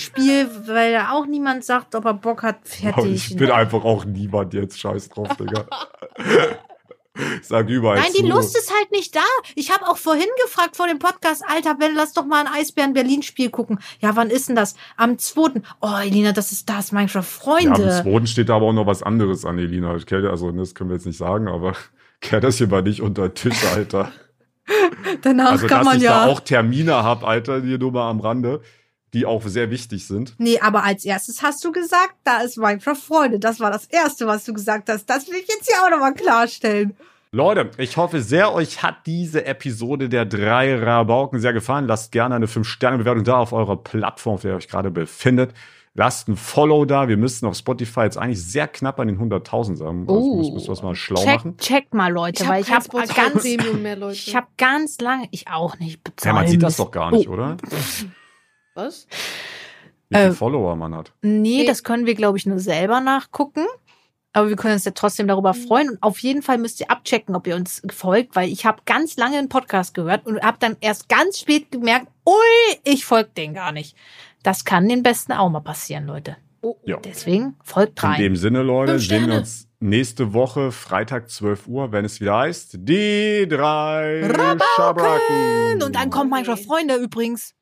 Eishockeyspiel, weil da auch niemand sagt, ob er Bock hat. Fertig. Ich bin einfach auch niemand jetzt. Scheiß drauf, Digga. Sag überall Nein, die zu. Lust ist halt nicht da. Ich habe auch vorhin gefragt vor dem Podcast, Alter, Ben, lass doch mal ein Eisbären Berlin Spiel gucken. Ja, wann ist denn das? Am 2. Oh, Elina, das ist das Minecraft Ja, am Freunde. zweiten steht da aber auch noch was anderes an, Elina. Ich also, das können wir jetzt nicht sagen, aber kehr das hier mal nicht unter den Tisch, Alter. Danach also, kann dass man ich ja. da auch Termine habe, Alter, hier nur mal am Rande, die auch sehr wichtig sind. Nee, aber als erstes hast du gesagt, da ist Minecraft Freunde. Das war das Erste, was du gesagt hast. Das will ich jetzt hier auch nochmal klarstellen. Leute, ich hoffe sehr, euch hat diese Episode der drei Rabauken sehr gefallen. Lasst gerne eine 5-Sterne-Bewertung da auf eurer Plattform, auf der ihr euch gerade befindet. Lasst ein Follow da. Wir müssen auf Spotify jetzt eigentlich sehr knapp an den 100.000 sein. Also Oh. müssen, müssen wir mal schlau Check, machen. check mal, Leute, weil ich habe ganz, mehr, Leute. ich habe ganz lange, ich auch nicht Ja, bezahlt. man sieht das doch gar nicht, Oh. oder? Was? Wie viele Äh, Follower man hat. Nee, das können wir, glaube ich, nur selber nachgucken. Aber wir können uns ja trotzdem darüber freuen. Und auf jeden Fall müsst ihr abchecken, ob ihr uns folgt, weil ich habe ganz lange einen Podcast gehört und habe dann erst ganz spät gemerkt, ui, ich folge den gar nicht. Das kann den Besten auch mal passieren, Leute. Oh, Ja. Deswegen folgt In rein. dem Sinne, Leute, sehen wir uns nächste Woche, Freitag 12 Uhr, wenn es wieder heißt, die drei Rabauken! Schabracken. Und dann kommt Minecraft Freunde übrigens.